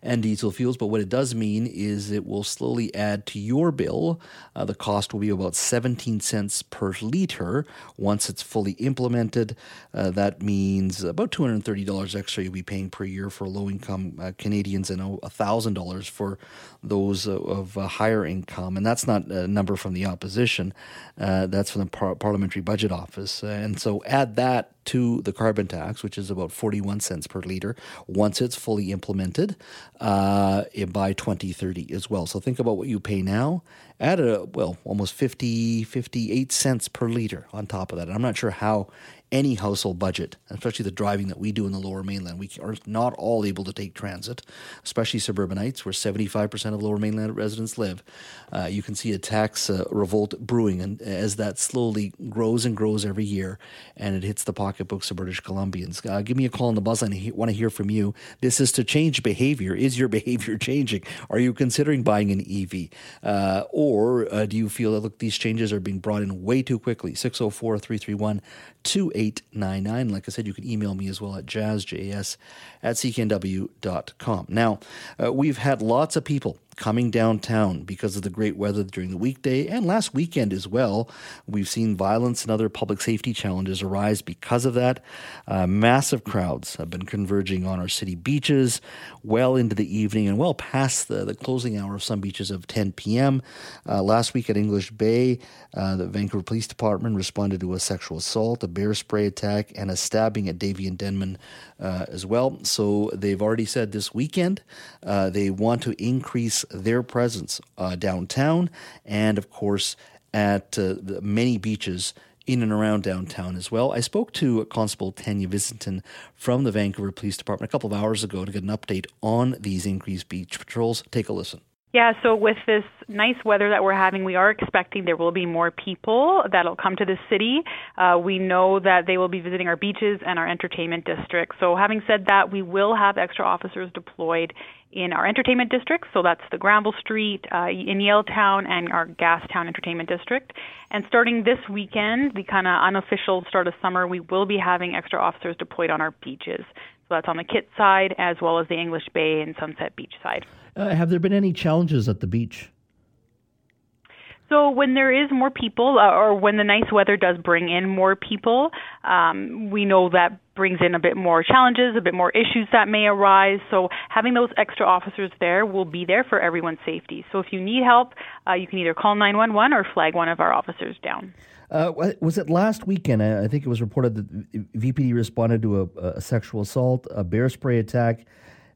[SPEAKER 1] and diesel fuels. But what it does mean is it will slowly add to your bill. Uh, the cost will be about 17 cents per liter once it's fully implemented. Uh, that means about $230 extra you'll be paying per year for low income uh, Canadians and $1,000 for those of higher income. And that's not a number from the opposition, uh, that's from the par- Parliamentary Budget Office. and so add that to the carbon tax, which is about 41 cents per liter, once it's fully implemented uh, by 2030 as well. So think about what you pay now, add a, well, almost 50, 58 cents per liter on top of that. I'm not sure how any household budget, especially the driving that we do in the lower mainland. We are not all able to take transit, especially suburbanites, where 75% of lower mainland residents live. Uh, you can see a tax uh, revolt brewing and as that slowly grows and grows every year and it hits the pocketbooks of British Columbians. Uh, give me a call on the buzz line. I want to hear from you. This is to change behavior. Is your behavior changing? Are you considering buying an EV? Uh, or uh, do you feel that, look, these changes are being brought in way too quickly? 604 331 2899. Like I said, you can email me as well at jazzjas at cknw.com. Now, uh, we've had lots of people coming downtown because of the great weather during the weekday and last weekend as well. We've seen violence and other public safety challenges arise because of that. Uh, massive crowds have been converging on our city beaches well into the evening and well past the, the closing hour of some beaches of 10 p.m. Uh, last week at English Bay, uh, the Vancouver Police Department responded to a sexual assault, a bear spray attack, and a stabbing at Davie and Denman uh, as well. So they've already said this weekend uh, they want to increase their presence uh, downtown and, of course, at uh, many beaches in and around downtown as well. I spoke to Constable Tania Visintin from the Vancouver Police Department a couple of hours ago to get an update on these increased beach patrols. Take a listen.
[SPEAKER 12] Yeah, so with this nice weather that we're having, we are expecting there will be more people that'll come to the city. Uh, we know that they will be visiting our beaches and our entertainment district. So, having said that, we will have extra officers deployed in our entertainment district. So, that's the Granville Street, uh, in Yaletown, and our Gastown Entertainment District. And starting this weekend, the kind of unofficial start of summer, we will be having extra officers deployed on our beaches. So, that's on the Kit side as well as the English Bay and Sunset Beach side.
[SPEAKER 1] Uh, have there been any challenges at the beach?
[SPEAKER 12] So when there is more people, uh, or when the nice weather does bring in more people, um, we know that brings in a bit more challenges, a bit more issues that may arise. So having those extra officers there will be there for everyone's safety. So if you need help, uh, you can either call 911 or flag one of our officers down.
[SPEAKER 1] Uh, was it last weekend? I think it was reported that VPD responded to a, a sexual assault, a bear spray attack,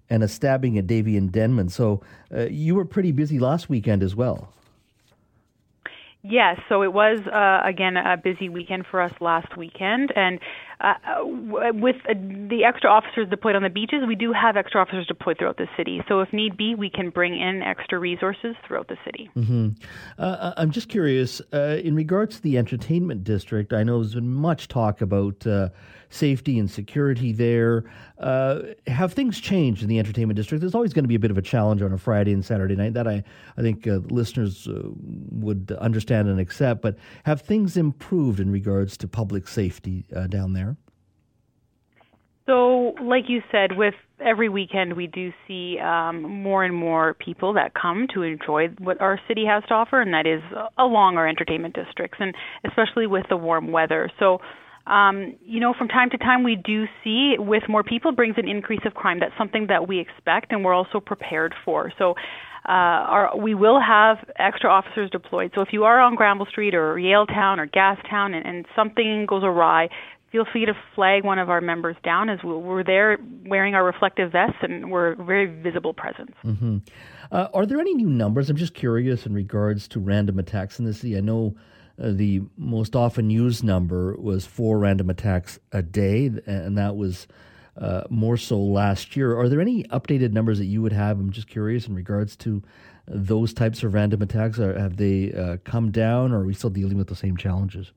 [SPEAKER 1] and a stabbing at Davie and Denman. So uh, you were pretty busy last weekend as well.
[SPEAKER 12] Yes, so it was uh, again a busy weekend for us last weekend, and uh, with uh, the extra officers deployed on the beaches, we do have extra officers deployed throughout the city. So if need be, we can bring in extra resources throughout the city.
[SPEAKER 1] Mm-hmm. Uh, I'm just curious uh, in regards to the entertainment district. I know there's been much talk about uh, safety and security there. Uh, have things changed in the entertainment district? There's always going to be a bit of a challenge on a Friday and Saturday night. That I, I think uh, listeners uh, would understand and accept. But have things improved in regards to public safety uh, down there?
[SPEAKER 12] So, like you said, with every weekend we do see um, more and more people that come to enjoy what our city has to offer, and that is along our entertainment districts, and especially with the warm weather. So, um, you know, from time to time we do see with more people brings an increase of crime. That's something that we expect and we're also prepared for. So uh, our, we will have extra officers deployed. So if you are on Granville Street or Yaletown or Gastown and, and something goes awry, feel free to flag one of our members down as we're there wearing our reflective vests and we're a very visible presence.
[SPEAKER 1] Mm-hmm. Uh, are there any new numbers? I'm just curious in regards to random attacks in the city. I know uh, the most often used number was four random attacks a day, and that was uh, more so last year. Are there any updated numbers that you would have? I'm just curious in regards to those types of random attacks. Are, have they uh, come down, or are we still dealing with the same challenges?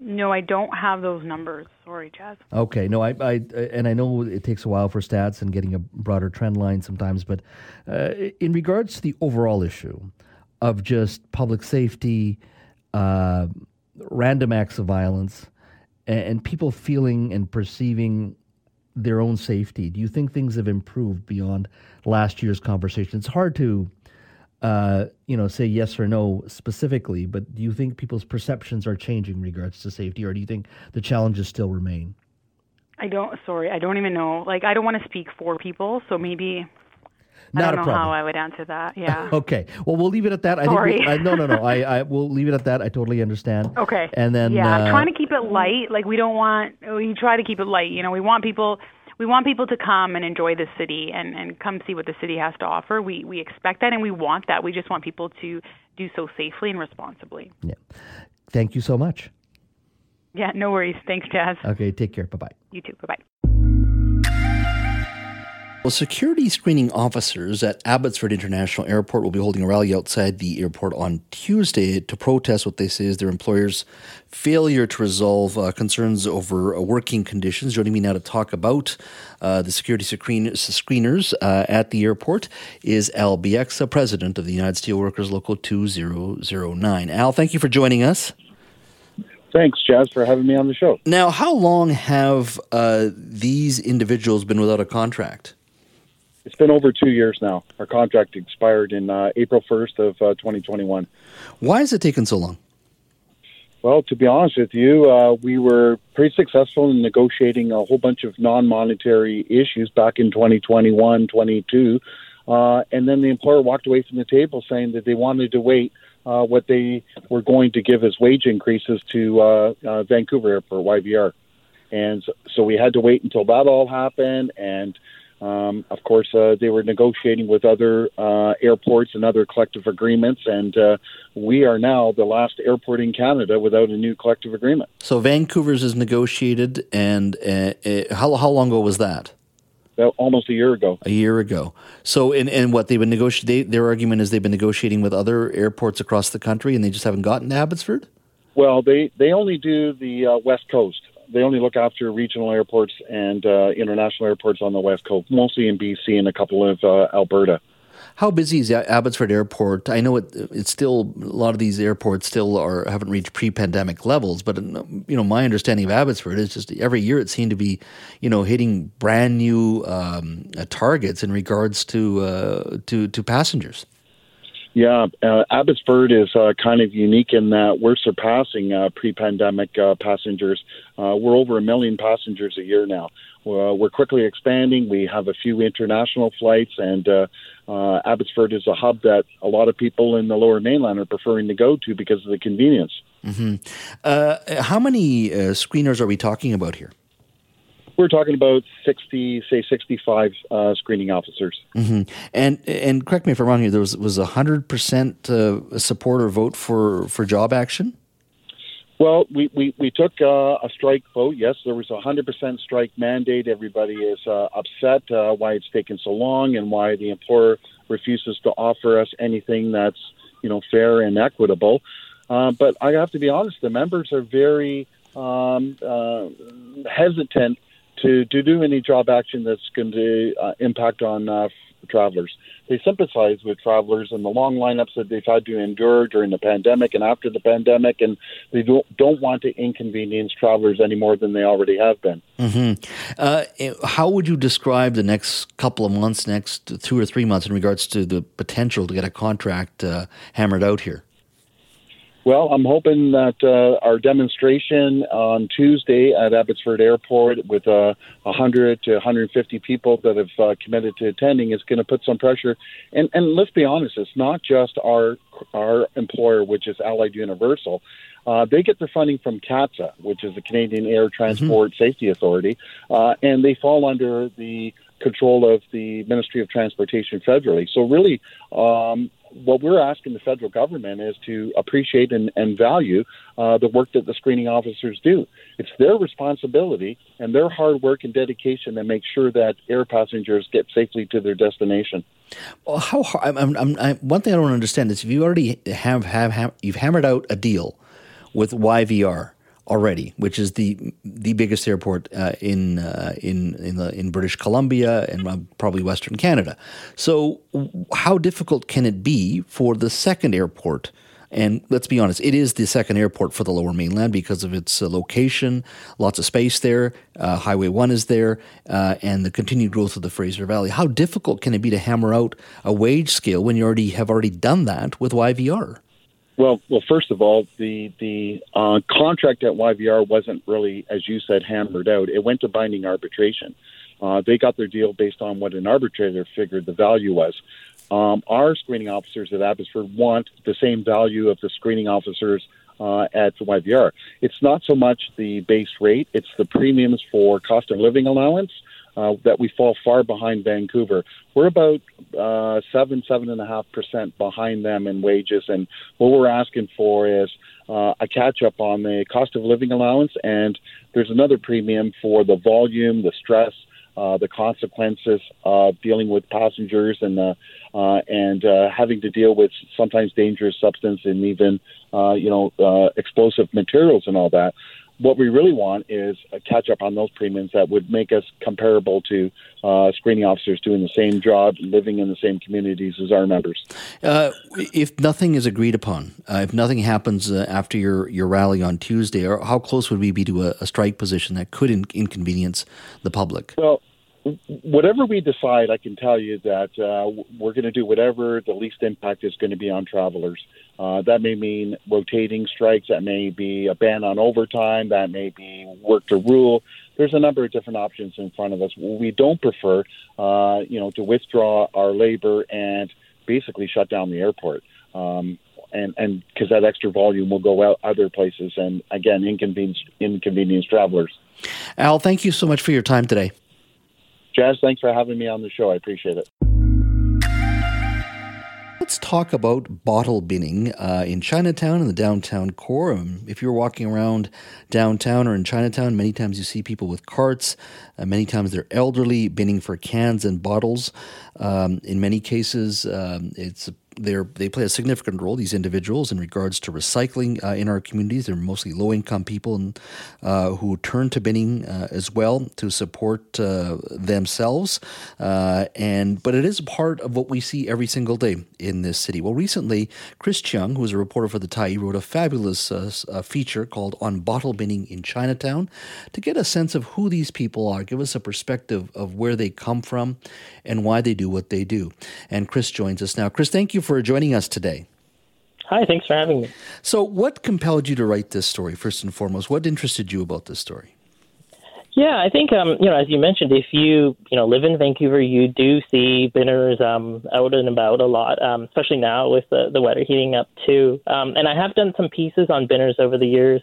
[SPEAKER 12] No, I don't have those numbers. Sorry, Jas.
[SPEAKER 1] Okay, no, I, I, and I know it takes a while for stats and getting a broader trend line sometimes, but uh, in regards to the overall issue of just public safety, uh, random acts of violence, and, and people feeling and perceiving their own safety. Do you think things have improved beyond last year's conversation? It's hard to, uh, you know, say yes or no specifically, but do you think people's perceptions are changing in regards to safety, or do you think the challenges still remain?
[SPEAKER 12] I don't. Sorry, I don't even know. Like, I don't want to speak for people, so maybe
[SPEAKER 1] not
[SPEAKER 12] I don't
[SPEAKER 1] a
[SPEAKER 12] know
[SPEAKER 1] problem.
[SPEAKER 12] how I would answer that. Yeah.
[SPEAKER 1] okay. Well, we'll leave it at that. I
[SPEAKER 12] Sorry.
[SPEAKER 1] think we, no, no, no. I, I will leave it at that. I totally understand.
[SPEAKER 12] Okay.
[SPEAKER 1] And then
[SPEAKER 12] yeah,
[SPEAKER 1] uh,
[SPEAKER 12] trying to keep it light. Like we don't want. We try to keep it light. You know, we want people. We want people to come and enjoy the city and and come see what the city has to offer. We we expect that and we want that. We just want people to do so safely and responsibly.
[SPEAKER 1] Yeah. Thank you so much.
[SPEAKER 12] Yeah. No worries. Thanks, Jas.
[SPEAKER 1] Okay. Take care. Bye bye.
[SPEAKER 12] You too. Bye bye.
[SPEAKER 1] Well, security screening officers at Abbotsford International Airport will be holding a rally outside the airport on Tuesday to protest what they say is their employer's failure to resolve uh, concerns over uh, working conditions. Joining me now to talk about uh, the security screen- screeners uh, at the airport is Al Bieksa, president of the United Steelworkers Local 2009. Al, thank you for joining us.
[SPEAKER 13] Thanks, Jas, for having me on the show.
[SPEAKER 1] Now, how long have uh, these individuals been without a contract?
[SPEAKER 13] It's been over two years now. Our contract expired in uh, April 1st of uh, 2021.
[SPEAKER 1] Why has it taken so long?
[SPEAKER 13] Well, to be honest with you, uh, we were pretty successful in negotiating a whole bunch of non-monetary issues back in 2021, 22, uh, and then the employer walked away from the table saying that they wanted to wait uh, what they were going to give as wage increases to uh, uh, Vancouver Airport YVR, and so, so we had to wait until that all happened and. Um, of course, uh, they were negotiating with other uh, airports and other collective agreements, and uh, we are now the last airport in Canada without a new collective agreement.
[SPEAKER 1] So Vancouver's is negotiated, and uh, uh, how how long ago was that?
[SPEAKER 13] almost a year ago.
[SPEAKER 1] A year ago. So, and, and what they've been negotiating, their argument is they've been negotiating with other airports across the country, and they just haven't gotten to Abbotsford.
[SPEAKER 13] Well, they they only do the uh, West Coast they only look after regional airports and uh, international airports on the west coast, mostly in BC and a couple of uh, Alberta.
[SPEAKER 1] How busy is Abbotsford Airport? I know it, it's still a lot of these airports still are haven't reached pre-pandemic levels, but you know my understanding of Abbotsford is just every year it seemed to be, you know, hitting brand new um, targets in regards to uh, to to passengers.
[SPEAKER 13] Yeah, uh, Abbotsford is uh, kind of unique in that we're surpassing uh, pre-pandemic uh, passengers. Uh, we're over a million passengers a year now. Uh, we're quickly expanding. We have a few international flights, and Abbotsford is a hub that a lot of people in the Lower Mainland are preferring to go to because of the convenience.
[SPEAKER 1] Mm-hmm. how many screeners are we talking about here?
[SPEAKER 13] We're talking about 60, say 65 uh, screening officers.
[SPEAKER 1] Mm-hmm. And and correct me if I'm wrong here. There was was a hundred percent uh, support or vote for for job action.
[SPEAKER 13] Well, we, we, we took uh, a strike vote. Yes, there was a 100% strike mandate. Everybody is uh, upset uh, why it's taken so long and why the employer refuses to offer us anything that's you know fair and equitable. Uh, but I have to be honest, the members are very um, uh, hesitant to, to do any job action that's going to uh, impact on uh, travelers. They sympathize with travelers and the long lineups that they've had to endure during the pandemic and after the pandemic, and they don't, don't want to inconvenience travelers any more than they already have been.
[SPEAKER 1] Mm-hmm. Uh, how would you describe the next couple of months, next two or three months, in regards to the potential to get a contract uh, hammered out here?
[SPEAKER 13] Well, I'm hoping that uh, our demonstration on Tuesday at Abbotsford Airport with uh, 100 to 150 people that have uh, committed to attending is going to put some pressure. And, and let's be honest, it's not just our our employer, which is Allied Universal. Uh, they get their funding from CATSA, which is the Canadian Air Transport mm-hmm. Safety Authority, uh, and they fall under the control of the Ministry of Transportation federally. So really, um, what we're asking the federal government is to appreciate and, and value uh, the work that the screening officers do. It's their responsibility and their hard work and dedication that make sure that air passengers get safely to their destination.
[SPEAKER 1] Well, how hard, I'm, I'm, I'm, one thing I don't understand is if you already have, have, have you've hammered out a deal with YVR already, which is the the biggest airport uh, in uh, in in, the, in British Columbia and uh, probably Western Canada. So, how difficult can it be for the second airport? And let's be honest, it is the second airport for the Lower Mainland because of its uh, location, lots of space there. Uh, Highway One is there, uh, and the continued growth of the Fraser Valley. How difficult can it be to hammer out a wage scale when you already have already done that with YVR?
[SPEAKER 13] Well, well, first of all, the the uh, contract at YVR wasn't really, as you said, hammered out. It went to binding arbitration. Uh, they got their deal based on what an arbitrator figured the value was. Um, our screening officers at Abbotsford want the same value of the screening officers uh, at YVR. It's not so much the base rate; it's the premiums for cost of living allowance uh, that we fall far behind Vancouver. We're about uh, seven, seven and a half percent behind them in wages, and what we're asking for is uh, a catch up on the cost of living allowance, and there's another premium for the volume, the stress, uh, the consequences of dealing with passengers and uh, uh, and uh, having to deal with sometimes dangerous substance and even uh, you know uh, explosive materials and all that what we really want is a catch up on those premiums that would make us comparable to uh, screening officers doing the same job, living in the same communities as our members.
[SPEAKER 1] Uh, if nothing is agreed upon, uh, if nothing happens uh, after your, your rally on Tuesday, or how close would we be to a, a strike position that could in- inconvenience the public?
[SPEAKER 13] Well, whatever we decide, I can tell you that uh, we're going to do whatever the least impact is going to be on travelers. Uh, that may mean rotating strikes. That may be a ban on overtime. That may be work to rule. There's a number of different options in front of us. We don't prefer, uh, you know, to withdraw our labor and basically shut down the airport. Um, and and because that extra volume will go out other places and again inconvenience inconvenience travelers.
[SPEAKER 1] Al, thank you so much for your time today.
[SPEAKER 13] Jas, thanks for having me on the show. I appreciate it.
[SPEAKER 1] Let's talk about bottle binning uh, in Chinatown and the downtown core. Um, if you're walking around downtown or in Chinatown, many times you see people with carts. Uh, many times they're elderly, binning for cans and bottles. Um, in many cases, um, it's they they play a significant role. These individuals in regards to recycling uh, in our communities. They're mostly low income people and, uh, who turn to binning uh, as well to support uh, themselves. Uh, and but it is part of what we see every single day in this city. Well, recently, Chris Cheung, who is a reporter for the Tyee, wrote a fabulous uh, feature called "On Bottle Binning in Chinatown" to get a sense of who these people are, give us a perspective of where they come from, and why they do what they do. And Chris joins us now. Chris, thank you for joining us today.
[SPEAKER 14] Hi, thanks for having me.
[SPEAKER 1] So, what compelled you to write this story, first and foremost? What interested you about this story?
[SPEAKER 14] Yeah, I think um, you know, as you mentioned, if you you know live in Vancouver, you do see binners um, out and about a lot, um, especially now with the, the weather heating up too. Um, and I have done some pieces on binners over the years.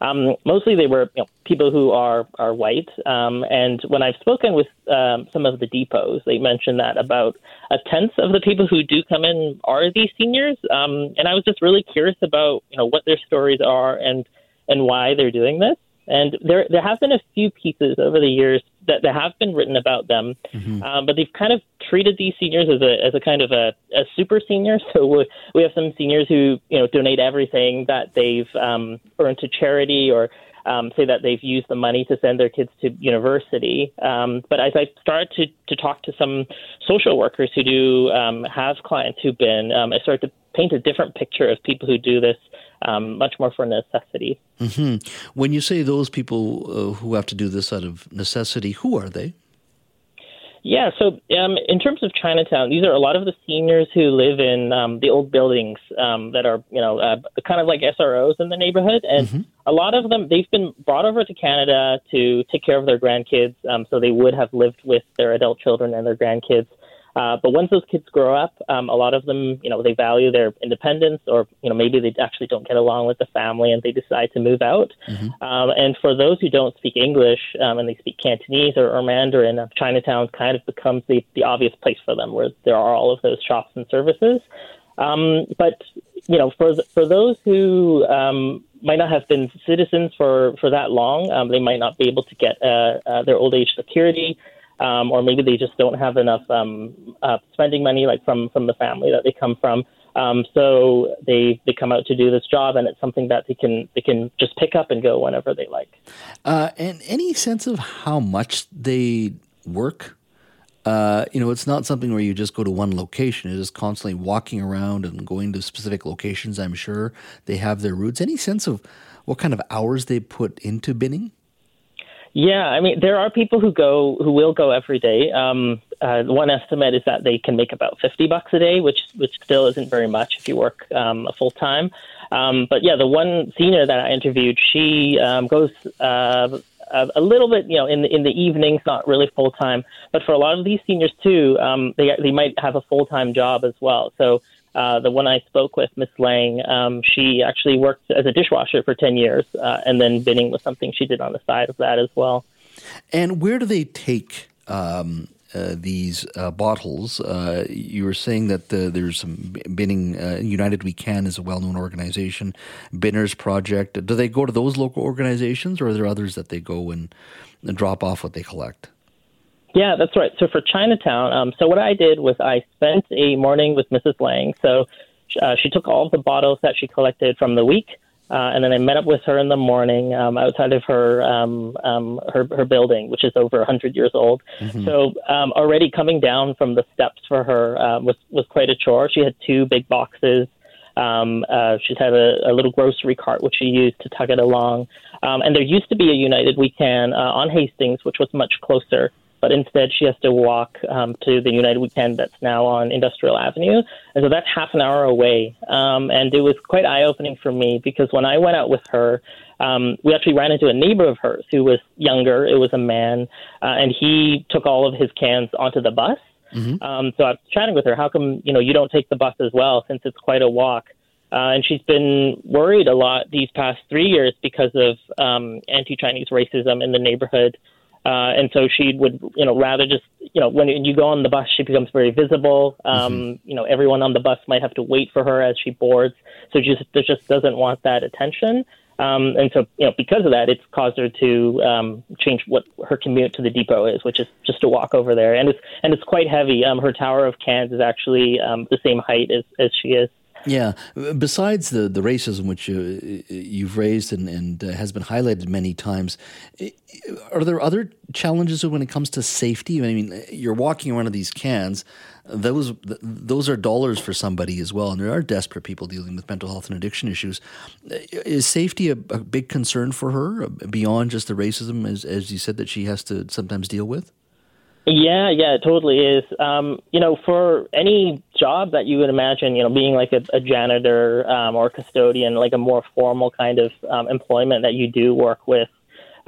[SPEAKER 14] Um, mostly they were you know, people who are are white. Um, and when I've spoken with um, some of the depots, they mentioned that about a tenth of the people who do come in are these seniors. Um, and I was just really curious about you know what their stories are and and why they're doing this. And there there have been a few pieces over the years that, that have been written about them, mm-hmm. um, but they've kind of treated these seniors as a as a kind of a, a super senior. So we, we have some seniors who you know donate everything that they've um, earned to charity or um, say that they've used the money to send their kids to university. Um, but as I started to, to talk to some social workers who do um, have clients who've been, um, I started to paint a different picture of people who do this um, much more for necessity.
[SPEAKER 1] Mm-hmm. When you say those people uh, who have to do this out of necessity, who are they?
[SPEAKER 14] Yeah, so um, in terms of Chinatown, these are a lot of the seniors who live in um, the old buildings um, that are, you know, uh, kind of like SROs in the neighborhood, and mm-hmm. a lot of them they've been brought over to Canada to take care of their grandkids, um, so they would have lived with their adult children and their grandkids uh, but once those kids grow up, um, a lot of them, you know, they value their independence, or you know, maybe they actually don't get along with the family and they decide to move out. Mm-hmm. Um, and for those who don't speak English um, and they speak Cantonese or, or Mandarin, uh, Chinatown kind of becomes the, the obvious place for them, where there are all of those shops and services. Um, but you know, for for those who um, might not have been citizens for for that long, um, they might not be able to get uh, uh, their old age security um, or maybe they just don't have enough um, uh, spending money, like from from the family that they come from. Um, so they they come out to do this job, and it's something that they can they can just pick up and go whenever they like.
[SPEAKER 1] Uh, and any sense of how much they work? Uh, you know, it's not something where you just go to one location. It is constantly walking around and going to specific locations. I'm sure they have their routes. Any sense of what kind of hours they put into binning?
[SPEAKER 14] Yeah, I mean, there are people who go who will go every day. Um, uh, one estimate is that they can make about fifty bucks a day, which which still isn't very much if you work um, full time. Um, but yeah, the one senior that I interviewed, she um, goes uh, a, a little bit, you know, in the in the evenings, not really full time. But for a lot of these seniors too, um, they they might have a full time job as well. So uh, the one I spoke with, Miss Lang, um, she actually worked as a dishwasher for 10 years, uh, and then binning was something she did on the side of that as well.
[SPEAKER 1] And where do they take um, uh, these uh, bottles? Uh, you were saying that there's some binning. United We Can is a well known organization, Binners Project. Do they go to those local organizations, or are there others that they go and, and drop off what they collect?
[SPEAKER 14] Yeah, that's right. So for Chinatown, um, so what I did was I spent a morning with Mrs. Lang. So uh, she took all of the bottles that she collected from the week, uh, and then I met up with her in the morning um, outside of her um, um, her her building, which is over 100 years old. Mm-hmm. So um, already coming down from the steps for her uh, was was quite a chore. She had two big boxes. Um, uh, she's had a, a little grocery cart which she used to tug it along. Um, and there used to be a United We Can uh, on Hastings, which was much closer but instead she has to walk um, to the United We Can that's now on Industrial Avenue. And so that's half an hour away. Um, and it was quite eye opening for me because when I went out with her, um, we actually ran into a neighbor of hers who was younger. It was a man, uh, and he took all of his cans onto the bus. Mm-hmm. Um, so I was chatting with her. How come you know you don't take the bus as well, since it's quite a walk? Uh, and she's been worried a lot these past three years because of um, anti-Chinese racism in the neighborhood. Uh, and so she would, you know, rather just, you know, when you go on the bus, she becomes very visible. Um, mm-hmm. You know, everyone on the bus might have to wait for her as she boards. So she just, just doesn't want that attention. Um, and so, you know, because of that, it's caused her to um, change what her commute to the depot is, which is just to walk over there. And it's and it's quite heavy. Um, her tower of cans is actually um, the same height as, as she is.
[SPEAKER 1] Yeah. Besides the, the racism which you, you've raised and, and uh, has been highlighted many times, are there other challenges when it comes to safety? I mean, you're walking around with these cans. Those those are dollars for somebody as well, and there are desperate people dealing with mental health and addiction issues. Is safety a, a big concern for her beyond just the racism, as as you said that she has to sometimes deal with?
[SPEAKER 14] Yeah, yeah, it totally is. Um, you know, for any job that you would imagine, you know, being like a, a janitor um, or custodian, like a more formal kind of um, employment that you do work with,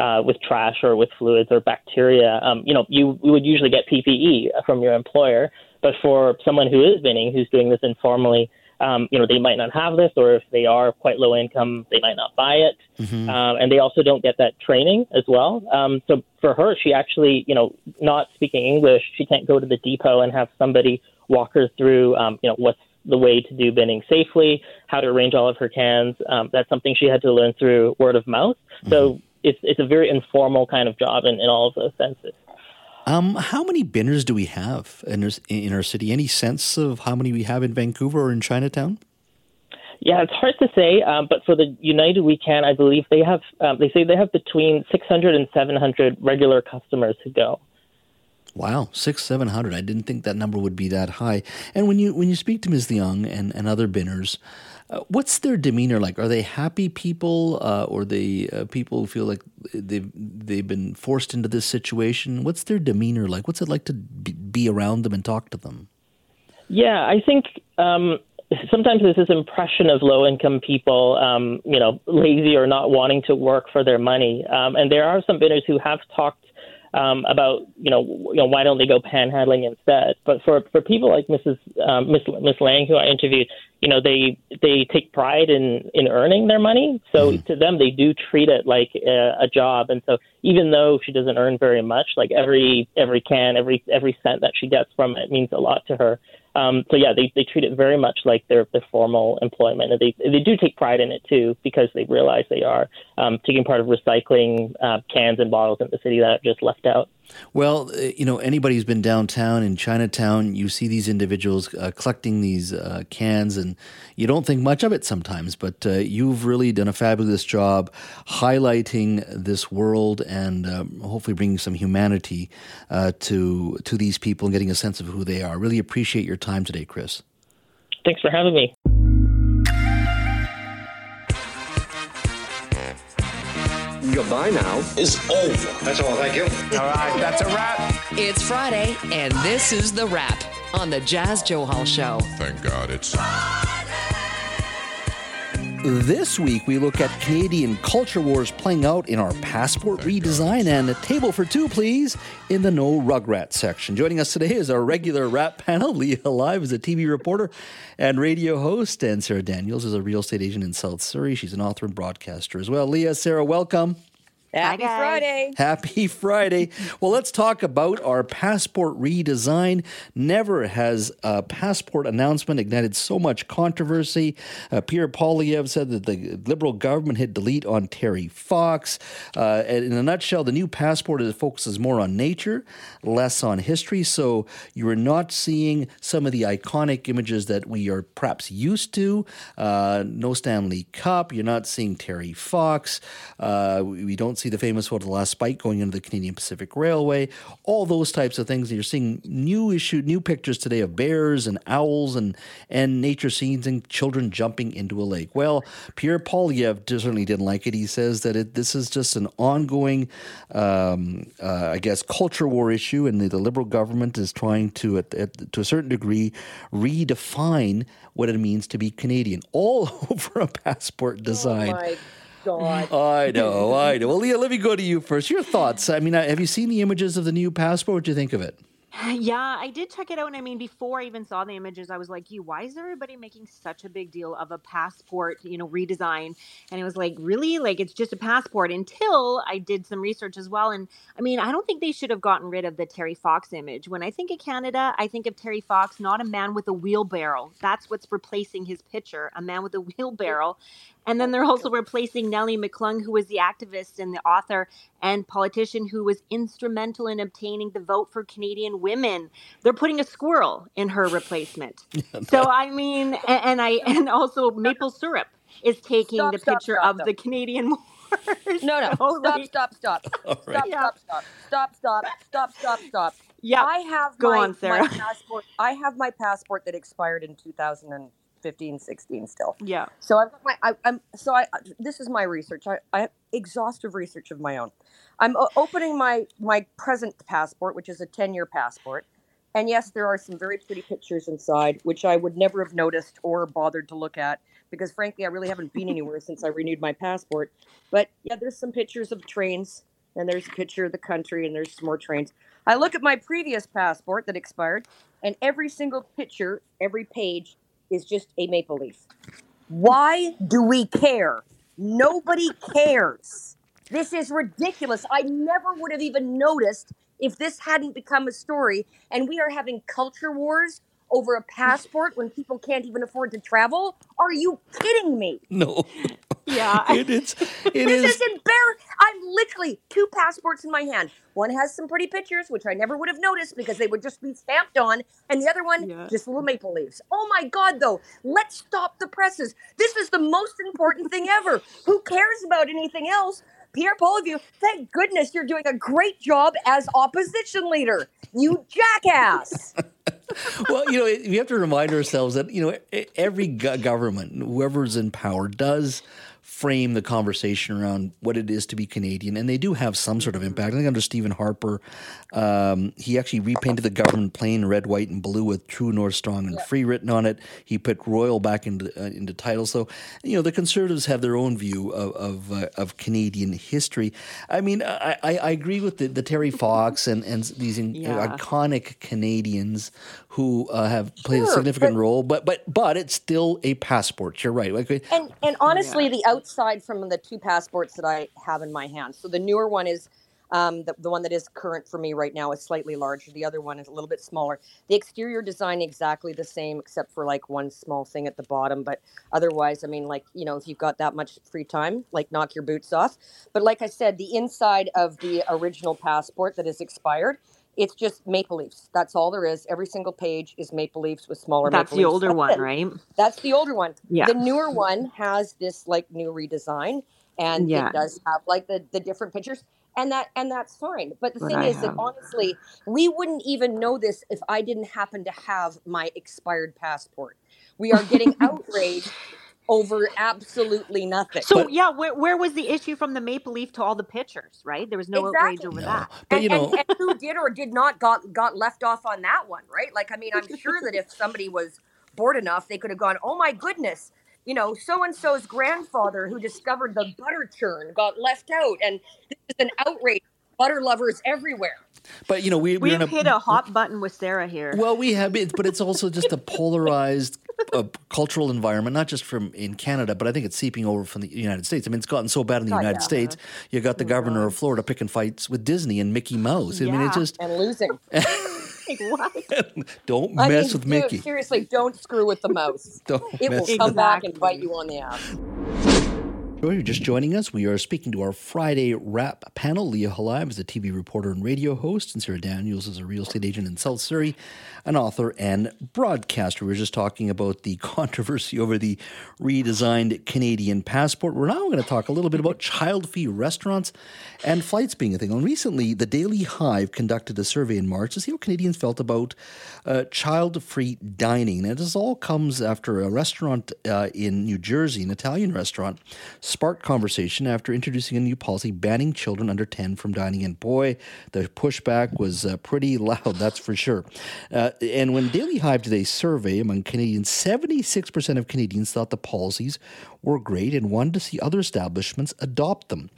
[SPEAKER 14] uh, with trash or with fluids or bacteria, um, you know, you, you would usually get PPE from your employer. But for someone who is binning, who's doing this informally, um, you know, they might not have this, or if they are quite low income, they might not buy it. Mm-hmm. Um, and they also don't get that training as well. Um, so for her, she actually, you know, not speaking English, she can't go to the depot and have somebody walk her through, um, you know, what's the way to do binning safely, how to arrange all of her cans. Um, that's something she had to learn through word of mouth. Mm-hmm. So it's it's a very informal kind of job in, in all of those senses.
[SPEAKER 1] Um, how many binners do we have in our, in our city? Any sense of how many we have in Vancouver or in Chinatown?
[SPEAKER 14] Yeah, it's hard to say, um, but for the United We Can, I believe they have. Um, they say they have between 600 and 700 regular customers who go.
[SPEAKER 1] Wow, six, seven hundred. I didn't think that number would be that high. And when you when you speak to Ms. Leung and, and other binners, uh, what's their demeanor like? Are they happy people, uh, or they uh, people who feel like they've they've been forced into this situation? What's their demeanor like? What's it like to be, around them and talk to them?
[SPEAKER 14] Yeah, I think um, sometimes there's this impression of low income people, um, you know, lazy or not wanting to work for their money. Um, and there are some binners who have talked um, about you know you know why don't they go panhandling instead? But for for people like Mrs. Um, Miss Miss Lang who I interviewed, you know they they take pride in in earning their money. So mm. to them they do treat it like a, a job. And so even though she doesn't earn very much, like every every can every every cent that she gets from it means a lot to her. Um, so yeah, they, they treat it very much like their, their formal employment, and they they do take pride in it too because they realize they are um, taking part of recycling uh, cans and bottles in the city that are just left out.
[SPEAKER 1] Well, uh, you know, anybody who's been downtown in Chinatown, you see these individuals uh, collecting these uh, cans, and you don't think much of it sometimes. But uh, you've really done a fabulous job highlighting this world and um, hopefully bringing some humanity uh, to to these people and getting a sense of who they are. Really appreciate your time today, Chris.
[SPEAKER 14] Thanks for having me.
[SPEAKER 15] Goodbye now is over.
[SPEAKER 16] That's all. Thank you.
[SPEAKER 15] All right, that's a wrap.
[SPEAKER 17] It's Friday, and this is the wrap on the Jas Johal Show.
[SPEAKER 18] Thank God it's.
[SPEAKER 1] This week, we look at Canadian culture wars playing out in our passport redesign and a table for two, please, in the No Rugrat section. Joining us today is our regular wrap panel. Leah Live is a TV reporter and radio host, and Sarah Daniels is a real estate agent in South Surrey. She's an author and broadcaster as well. Leah, Sarah, welcome.
[SPEAKER 19] Happy Friday.
[SPEAKER 1] Happy Friday. Well, let's talk about our passport redesign. Never has a passport announcement ignited so much controversy. Uh, Pierre Poilievre said that the Liberal government hit delete on Terry Fox. Uh, in a nutshell, the new passport focuses more on nature, less on history. So you are not seeing some of the iconic images that we are perhaps used to. Uh, no Stanley Cup. You're not seeing Terry Fox. Uh, we don't see the famous photo of the last spike going into the Canadian Pacific Railway, all those types of things. And You're seeing new issue, new pictures today of bears and owls and and nature scenes and children jumping into a lake. Well, Pierre Poilievre certainly didn't like it. He says that it, this is just an ongoing, um, uh, I guess, culture war issue, and the, the Liberal government is trying to, at, at, to a certain degree, redefine what it means to be Canadian, all over a passport design.
[SPEAKER 19] Oh God.
[SPEAKER 1] I know, I know. Well, Leah, let me go to you first. Your thoughts? I mean, have you seen the images of the new passport? What do you think of it?
[SPEAKER 16] Yeah, I did check it out. And I mean, before I even saw the images, I was like, you, why is everybody making such a big deal of a passport, you know, redesign? And it was like, really? Like, it's just a passport until I did some research as well. And I mean, I don't think they should have gotten rid of the Terry Fox image. When I think of Canada, I think of Terry Fox, not a man with a wheelbarrow. That's what's replacing his picture, a man with a wheelbarrow. And then oh they're also replacing Nellie McClung, who was the activist and the author and politician who was instrumental in obtaining the vote for Canadian women. They're putting a squirrel in her replacement. so I mean, and, and I and also maple syrup is taking
[SPEAKER 19] Stop,
[SPEAKER 16] the
[SPEAKER 19] stop,
[SPEAKER 16] picture
[SPEAKER 19] stop,
[SPEAKER 16] of the Canadian wars.
[SPEAKER 19] No, no.
[SPEAKER 16] So,
[SPEAKER 19] Stop,
[SPEAKER 16] like-
[SPEAKER 19] stop, stop. Stop,
[SPEAKER 1] right.
[SPEAKER 19] stop, stop, stop, stop, stop, stop, stop.
[SPEAKER 16] Yeah.
[SPEAKER 19] I have
[SPEAKER 16] Go
[SPEAKER 19] my,
[SPEAKER 16] on, Sarah.
[SPEAKER 19] my passport. I have my passport that expired in 2015, 16 still.
[SPEAKER 16] Yeah.
[SPEAKER 19] So I've got my, I, I'm, so I, this is my research. I, I exhaustive research of my own. I'm opening my, my present passport, which is a 10 year passport. And yes, there are some very pretty pictures inside, which I would never have noticed or bothered to look at because, frankly, I really haven't been anywhere since I renewed my passport. But yeah, there's some pictures of trains, and there's a picture of the country, and there's some more trains. I look at my previous passport that expired, and every single picture, every page is just a maple leaf. Why do we care? Nobody cares. This is ridiculous. I never would have even noticed if this hadn't become a story. And we are having culture wars over a passport when people can't even afford to travel. Are you kidding me?
[SPEAKER 1] No.
[SPEAKER 16] Yeah.
[SPEAKER 1] It is. It
[SPEAKER 19] this
[SPEAKER 1] is.
[SPEAKER 19] is embarrassing. I'm literally two passports in my hand. One has some pretty pictures, which I never would have noticed because they would just be stamped on, and the other one
[SPEAKER 16] Yeah.
[SPEAKER 19] just little maple leaves. Oh my God, though, let's stop the presses. This is the most important thing ever. Who cares about anything else? Pierre Poilievre, thank goodness you're doing a great job as opposition leader. You jackass.
[SPEAKER 1] well, you know, we have to remind ourselves that you know every government, whoever's in power, does frame the conversation around what it is to be Canadian, and they do have some sort of impact. I think under Stephen Harper, um, he actually repainted the government plane red, white, and blue with "True North, Strong, and Free" written on it. He put "Royal" back into uh, into titles. So, you know, the Conservatives have their own view of of, uh, of Canadian history. I mean, I, I, I agree with the, the Terry Fox and and these in,
[SPEAKER 16] Yeah.
[SPEAKER 1] iconic Canadians who uh, have played a significant
[SPEAKER 19] but-
[SPEAKER 1] role, but but but it's still a passport. You're right. Like,
[SPEAKER 19] And and honestly, the outside from the two passports that I have in my hand. So the newer one is um, the, the one that is current for me right now is slightly larger. The other one is a little bit smaller. The exterior design exactly the same, except for like one small thing at the bottom. But otherwise, I mean, like you know, if you've got that much free time, like knock your boots off. But like I said, the inside of the original passport that is expired. It's just maple leaves. That's all there is. Every single page is maple leaves with smaller.
[SPEAKER 16] That's
[SPEAKER 19] maple
[SPEAKER 16] the older one, right?
[SPEAKER 19] That's the older one.
[SPEAKER 16] Yeah.
[SPEAKER 19] The newer one has this like new redesign and
[SPEAKER 16] Yeah.
[SPEAKER 19] it does have like the, the different pictures and that and that's fine. But the
[SPEAKER 16] What
[SPEAKER 19] thing
[SPEAKER 16] I
[SPEAKER 19] is that honestly, we wouldn't even know this if I didn't happen to have my expired passport. We are getting outraged over absolutely nothing.
[SPEAKER 16] So yeah, where where was the issue from the maple leaf to all the pitchers? Right, there was no outrage over that.
[SPEAKER 1] But
[SPEAKER 19] and,
[SPEAKER 1] you know,
[SPEAKER 19] and, and who did or did not got got left off on that one, right? Like, I mean, I'm sure that if somebody was bored enough, they could have gone, "Oh my goodness, you know, so and so's grandfather who discovered the butter churn got left out, and this is an outrage. Butter lovers everywhere."
[SPEAKER 1] but you know, we, we're
[SPEAKER 16] We've
[SPEAKER 1] in a
[SPEAKER 16] hit a hot button with Sarah here.
[SPEAKER 1] Well, we have it, but it's also just a polarized uh, cultural environment, not just from in Canada, but I think it's seeping over from the United States. I mean, it's gotten so bad in the
[SPEAKER 19] God,
[SPEAKER 1] United
[SPEAKER 19] yeah.
[SPEAKER 1] States. You got the governor of Florida picking fights with Disney and Mickey Mouse. I mean, it's just
[SPEAKER 19] and losing.
[SPEAKER 16] Like, what?
[SPEAKER 1] don't
[SPEAKER 19] I
[SPEAKER 1] mess
[SPEAKER 19] mean,
[SPEAKER 1] with
[SPEAKER 19] dude,
[SPEAKER 1] Mickey.
[SPEAKER 19] seriously, don't screw with the mouse.
[SPEAKER 1] Don't
[SPEAKER 19] It will
[SPEAKER 1] mess
[SPEAKER 19] come
[SPEAKER 1] with
[SPEAKER 19] back and bite you on the ass.
[SPEAKER 1] If you're just joining us, we are speaking to our Friday wrap panel. Leah Halab is a TV reporter and radio host, and Sarah Daniels is a real estate agent in South Surrey, an author and broadcaster. We were just talking about the controversy over the redesigned Canadian passport. We're now going to talk a little bit about child free restaurants and flights being a thing. And recently, the Daily Hive conducted a survey in March to see how Canadians felt about uh, child free dining. And this all comes after a restaurant uh, in New Jersey, an Italian restaurant, sparked conversation after introducing a new policy banning children under 10 from dining in. Boy, the pushback was uh, pretty loud, that's for sure. Uh, and when Daily Hive did a survey among Canadians, 76% of Canadians thought the policies were great and wanted to see other establishments adopt them.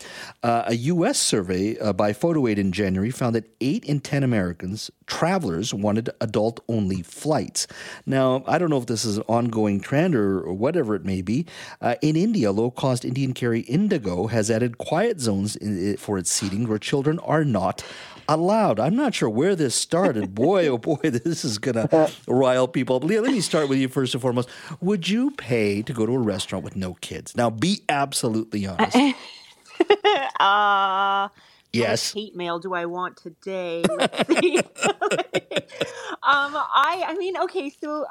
[SPEAKER 1] Uh, a U.S. survey uh, by PhotoAid in January found that 8 in 10 Americans, travelers, wanted adult only flights. Now, I don't know if this is an ongoing trend or, or whatever it may be. Uh, in India, low cost Indian carrier Indigo has added quiet zones in, for its seating where children are not allowed. I'm not sure where this started. Boy, oh boy, this is going to rile people. Leah, let me start with you first and foremost. Would you pay to go to a restaurant with no kids? Now, be absolutely honest.
[SPEAKER 16] uh,
[SPEAKER 1] yes.
[SPEAKER 16] hate mail do I want today? Let's see. um, I, I mean, okay, so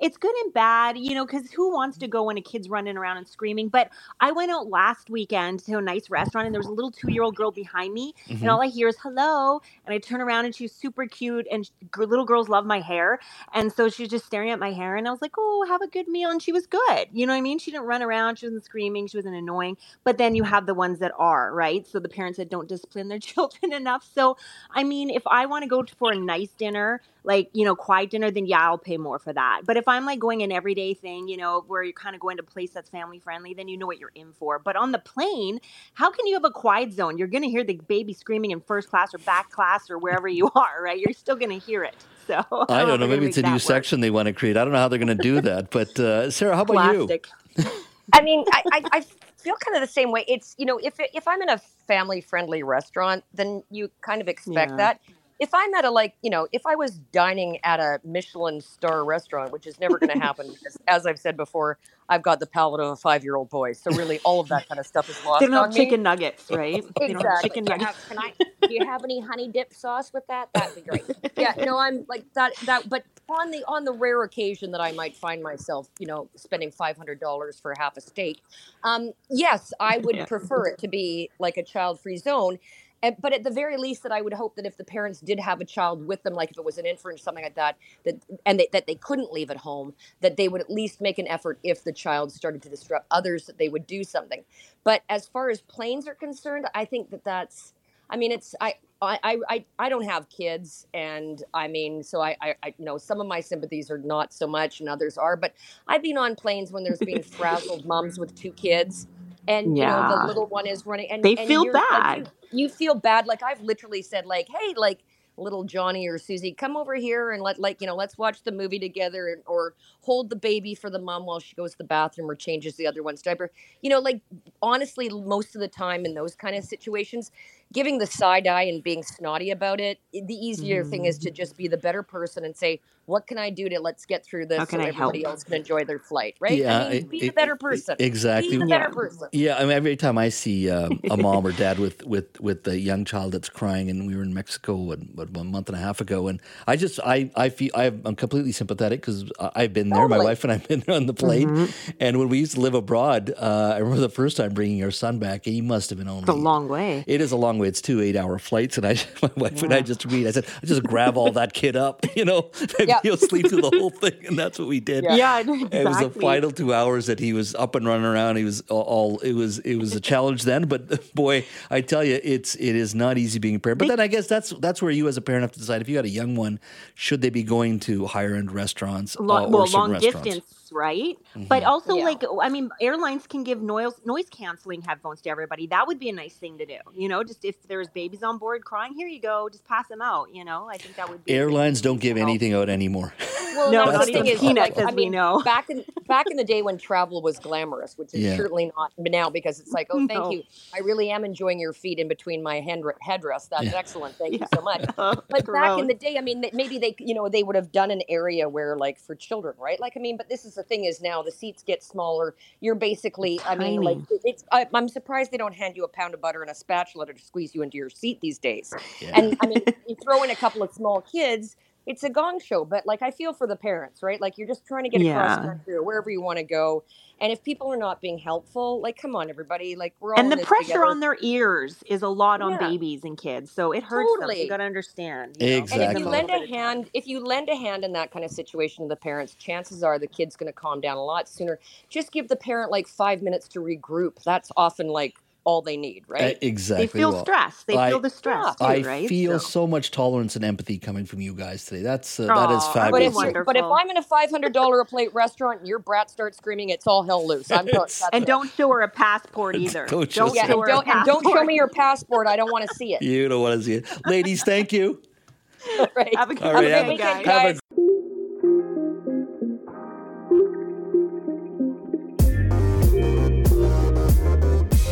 [SPEAKER 16] it's good and bad, you know, because who wants to go when a kid's running around and screaming? But I went out last weekend to a nice restaurant and there was a little two year old girl behind me,
[SPEAKER 18] Mhm.
[SPEAKER 16] and all I hear is hello. And I turn around and she's super cute, and little girls love my hair. And so she's just staring at my hair, and I was like, oh, have a good meal. And she was good. You know what I mean? She didn't run around, she wasn't screaming, she wasn't annoying. But then you have the ones that are, right? So the parents that don't discipline their children enough. So, I mean, if I want to go for a nice dinner, like you know quiet dinner then yeah i'll pay more for that but if i'm like going an everyday thing you know where you're kind of going to a place that's family friendly then you know what you're in for but on the plane how can you have a quiet zone you're going to hear the baby screaming in first class or back class or wherever you are right you're still going to hear it so
[SPEAKER 1] I don't know.
[SPEAKER 16] if they're gonna
[SPEAKER 1] Maybe it's a new
[SPEAKER 16] work.
[SPEAKER 1] section they want to create. I don't know how they're going to do that. But uh, Sarah, how about you?
[SPEAKER 19] I mean, I, I, I feel kind of the same way. It's you know, if if I'm in a family friendly restaurant, then you kind of expect
[SPEAKER 16] Yeah.
[SPEAKER 19] that. If I'm at a like, you know, if I was dining at a Michelin star restaurant, which is never going to happen because, as I've said before, I've got the palate of a five year old boy. So really, all of that kind of stuff is lost
[SPEAKER 16] they don't
[SPEAKER 19] on
[SPEAKER 16] have
[SPEAKER 19] me.
[SPEAKER 16] chicken nuggets right they don't have
[SPEAKER 19] Exactly.
[SPEAKER 16] chicken
[SPEAKER 19] Do you
[SPEAKER 16] nuggets
[SPEAKER 19] have, can I? Do you have any honey dip sauce with that? That'd be great. Yeah, no, I'm like that. That, but on the on the rare occasion that I might find myself, you know, spending five hundred dollars for half a steak, um, yes, I would
[SPEAKER 16] Yeah.
[SPEAKER 19] prefer it to be like a child free zone. And, but at the very least, that I would hope that if the parents did have a child with them, like if it was an infant or something like that, that and they, that they couldn't leave at home, that they would at least make an effort if the child started to disrupt others, that they would do something. But as far as planes are concerned, I think that that's. I mean, it's I. I, I, I- don't have kids, and I mean, so I, I, I, you know, some of my sympathies are not so much, and others are. But I've been on planes when there's been frazzled moms with two kids, and you know,
[SPEAKER 16] Yeah.
[SPEAKER 19] the little one is running, and
[SPEAKER 16] They
[SPEAKER 19] and
[SPEAKER 16] feel
[SPEAKER 19] you're, like,
[SPEAKER 16] bad.
[SPEAKER 19] you, you feel bad. Like I've literally said, like, hey, like little Johnny or Susie, come over here and let, like, you know, let's watch the movie together, and, or hold the baby for the mom while she goes to the bathroom or changes the other one's diaper. You know, like honestly, most of the time in those kind of situations, giving the side eye and being snotty about it, eh, the easier thing is to mm. just be the better person and say, what can I do to let's get through this
[SPEAKER 16] How
[SPEAKER 19] so
[SPEAKER 16] can I
[SPEAKER 19] everybody
[SPEAKER 16] help?
[SPEAKER 19] else can enjoy their flight, right?
[SPEAKER 1] Yeah,
[SPEAKER 19] I mean,
[SPEAKER 1] it-
[SPEAKER 19] be the better person.
[SPEAKER 1] exactly.
[SPEAKER 19] Be the
[SPEAKER 1] Yeah.
[SPEAKER 19] better person.
[SPEAKER 1] Yeah, I mean, every time I see um, a mom or dad with with with a young child that's crying, and we were in Mexico what, what, a month and a half ago, and I just I I feel I'm completely sympathetic because I've been there. My wife and I've been there on the plane,
[SPEAKER 16] Mhm.
[SPEAKER 1] and when we used to live abroad, uh, I remember the first time bringing our son back. He must have been only
[SPEAKER 16] it's a long way
[SPEAKER 1] It is a long way. It's two eight-hour flights, and I, my wife and I just agreed. I said, I just grab all that kid up, you know, maybe
[SPEAKER 16] Yeah.
[SPEAKER 1] he'll sleep through the whole thing, and that's what we did.
[SPEAKER 16] Yeah. Yeah,
[SPEAKER 1] It was the final two hours that he was up and running around. He was all, all it was it was a challenge then, but boy, I tell you, it's it is not easy being a parent. But then I guess that's that's where you as a parent have to decide if you got a young one, should they be going to higher end restaurants uh, or
[SPEAKER 16] well,
[SPEAKER 1] certain
[SPEAKER 16] long
[SPEAKER 1] restaurants?
[SPEAKER 16] Distance, right? But
[SPEAKER 1] Mhm.
[SPEAKER 16] also, like, I mean, airlines can give noise noise canceling headphones to everybody. That would be a nice thing to do. You know, just if there's babies on board crying, here you go, just pass them out. You know, I think that would be.
[SPEAKER 1] Airlines don't give anything out anymore. anymore.
[SPEAKER 19] Well,
[SPEAKER 16] No,
[SPEAKER 19] no,
[SPEAKER 16] not
[SPEAKER 19] the
[SPEAKER 16] even
[SPEAKER 19] thing is,
[SPEAKER 16] peanuts,
[SPEAKER 19] like,
[SPEAKER 16] as
[SPEAKER 19] I
[SPEAKER 16] we
[SPEAKER 19] mean,
[SPEAKER 16] know.
[SPEAKER 19] back in back in the day when travel was glamorous, which is
[SPEAKER 1] Yeah.
[SPEAKER 19] certainly not now because it's like, oh, thank
[SPEAKER 16] No.
[SPEAKER 19] you. I really am enjoying your feet in between my hand, headdress. That's
[SPEAKER 1] Yeah.
[SPEAKER 19] excellent. Thank you so much. But back in the day, I mean, maybe they, you know, they would have done an area where, like, for children, right? Like, I mean, but this is the thing is now the seats get smaller. You're basically, I mean, like, it's. I, I'm surprised they don't hand you a pound of butter and a spatula to squeeze you into your seat these days.
[SPEAKER 1] Yeah.
[SPEAKER 19] And I mean, you throw in a couple of small kids, it's a gong show. But like, I feel for the parents, right? Like, you're just trying to get across country or wherever you want to go. And if people are not being helpful, like, come on, everybody, like, we're all
[SPEAKER 16] and
[SPEAKER 19] in
[SPEAKER 16] the
[SPEAKER 19] this
[SPEAKER 16] pressure
[SPEAKER 19] together.
[SPEAKER 16] on their ears is a lot on
[SPEAKER 19] Yeah.
[SPEAKER 16] babies and kids, so it hurts them. You got to understand. you know?
[SPEAKER 19] And if you lend a hand, if you lend a hand in that kind of situation to the parents, chances are the kid's going to calm down a lot sooner. Just give the parent like five minutes to regroup. That's often like all they need, right?
[SPEAKER 1] E- Exactly.
[SPEAKER 16] They feel
[SPEAKER 1] well.
[SPEAKER 16] stress. They
[SPEAKER 1] I-
[SPEAKER 16] feel the stress too,
[SPEAKER 1] I
[SPEAKER 16] right?
[SPEAKER 1] feel
[SPEAKER 16] So-
[SPEAKER 1] so much tolerance and empathy coming from you guys today. That's uh, that is
[SPEAKER 16] Aw,
[SPEAKER 19] But
[SPEAKER 1] fabulous.
[SPEAKER 19] if, but if I'm in a five hundred dollar a plate restaurant and your brat starts screaming, it's all hell loose. I'm not, that's
[SPEAKER 16] and
[SPEAKER 19] it.
[SPEAKER 16] don't show her a passport either.
[SPEAKER 1] Don't show
[SPEAKER 19] yeah, and
[SPEAKER 16] her a
[SPEAKER 19] don't, and don't show me your passport. I don't want to see it.
[SPEAKER 1] you don't want to see it, ladies. Thank you.
[SPEAKER 19] right.
[SPEAKER 16] Have a good
[SPEAKER 1] All right, have a-
[SPEAKER 16] weekend, guys.
[SPEAKER 1] have a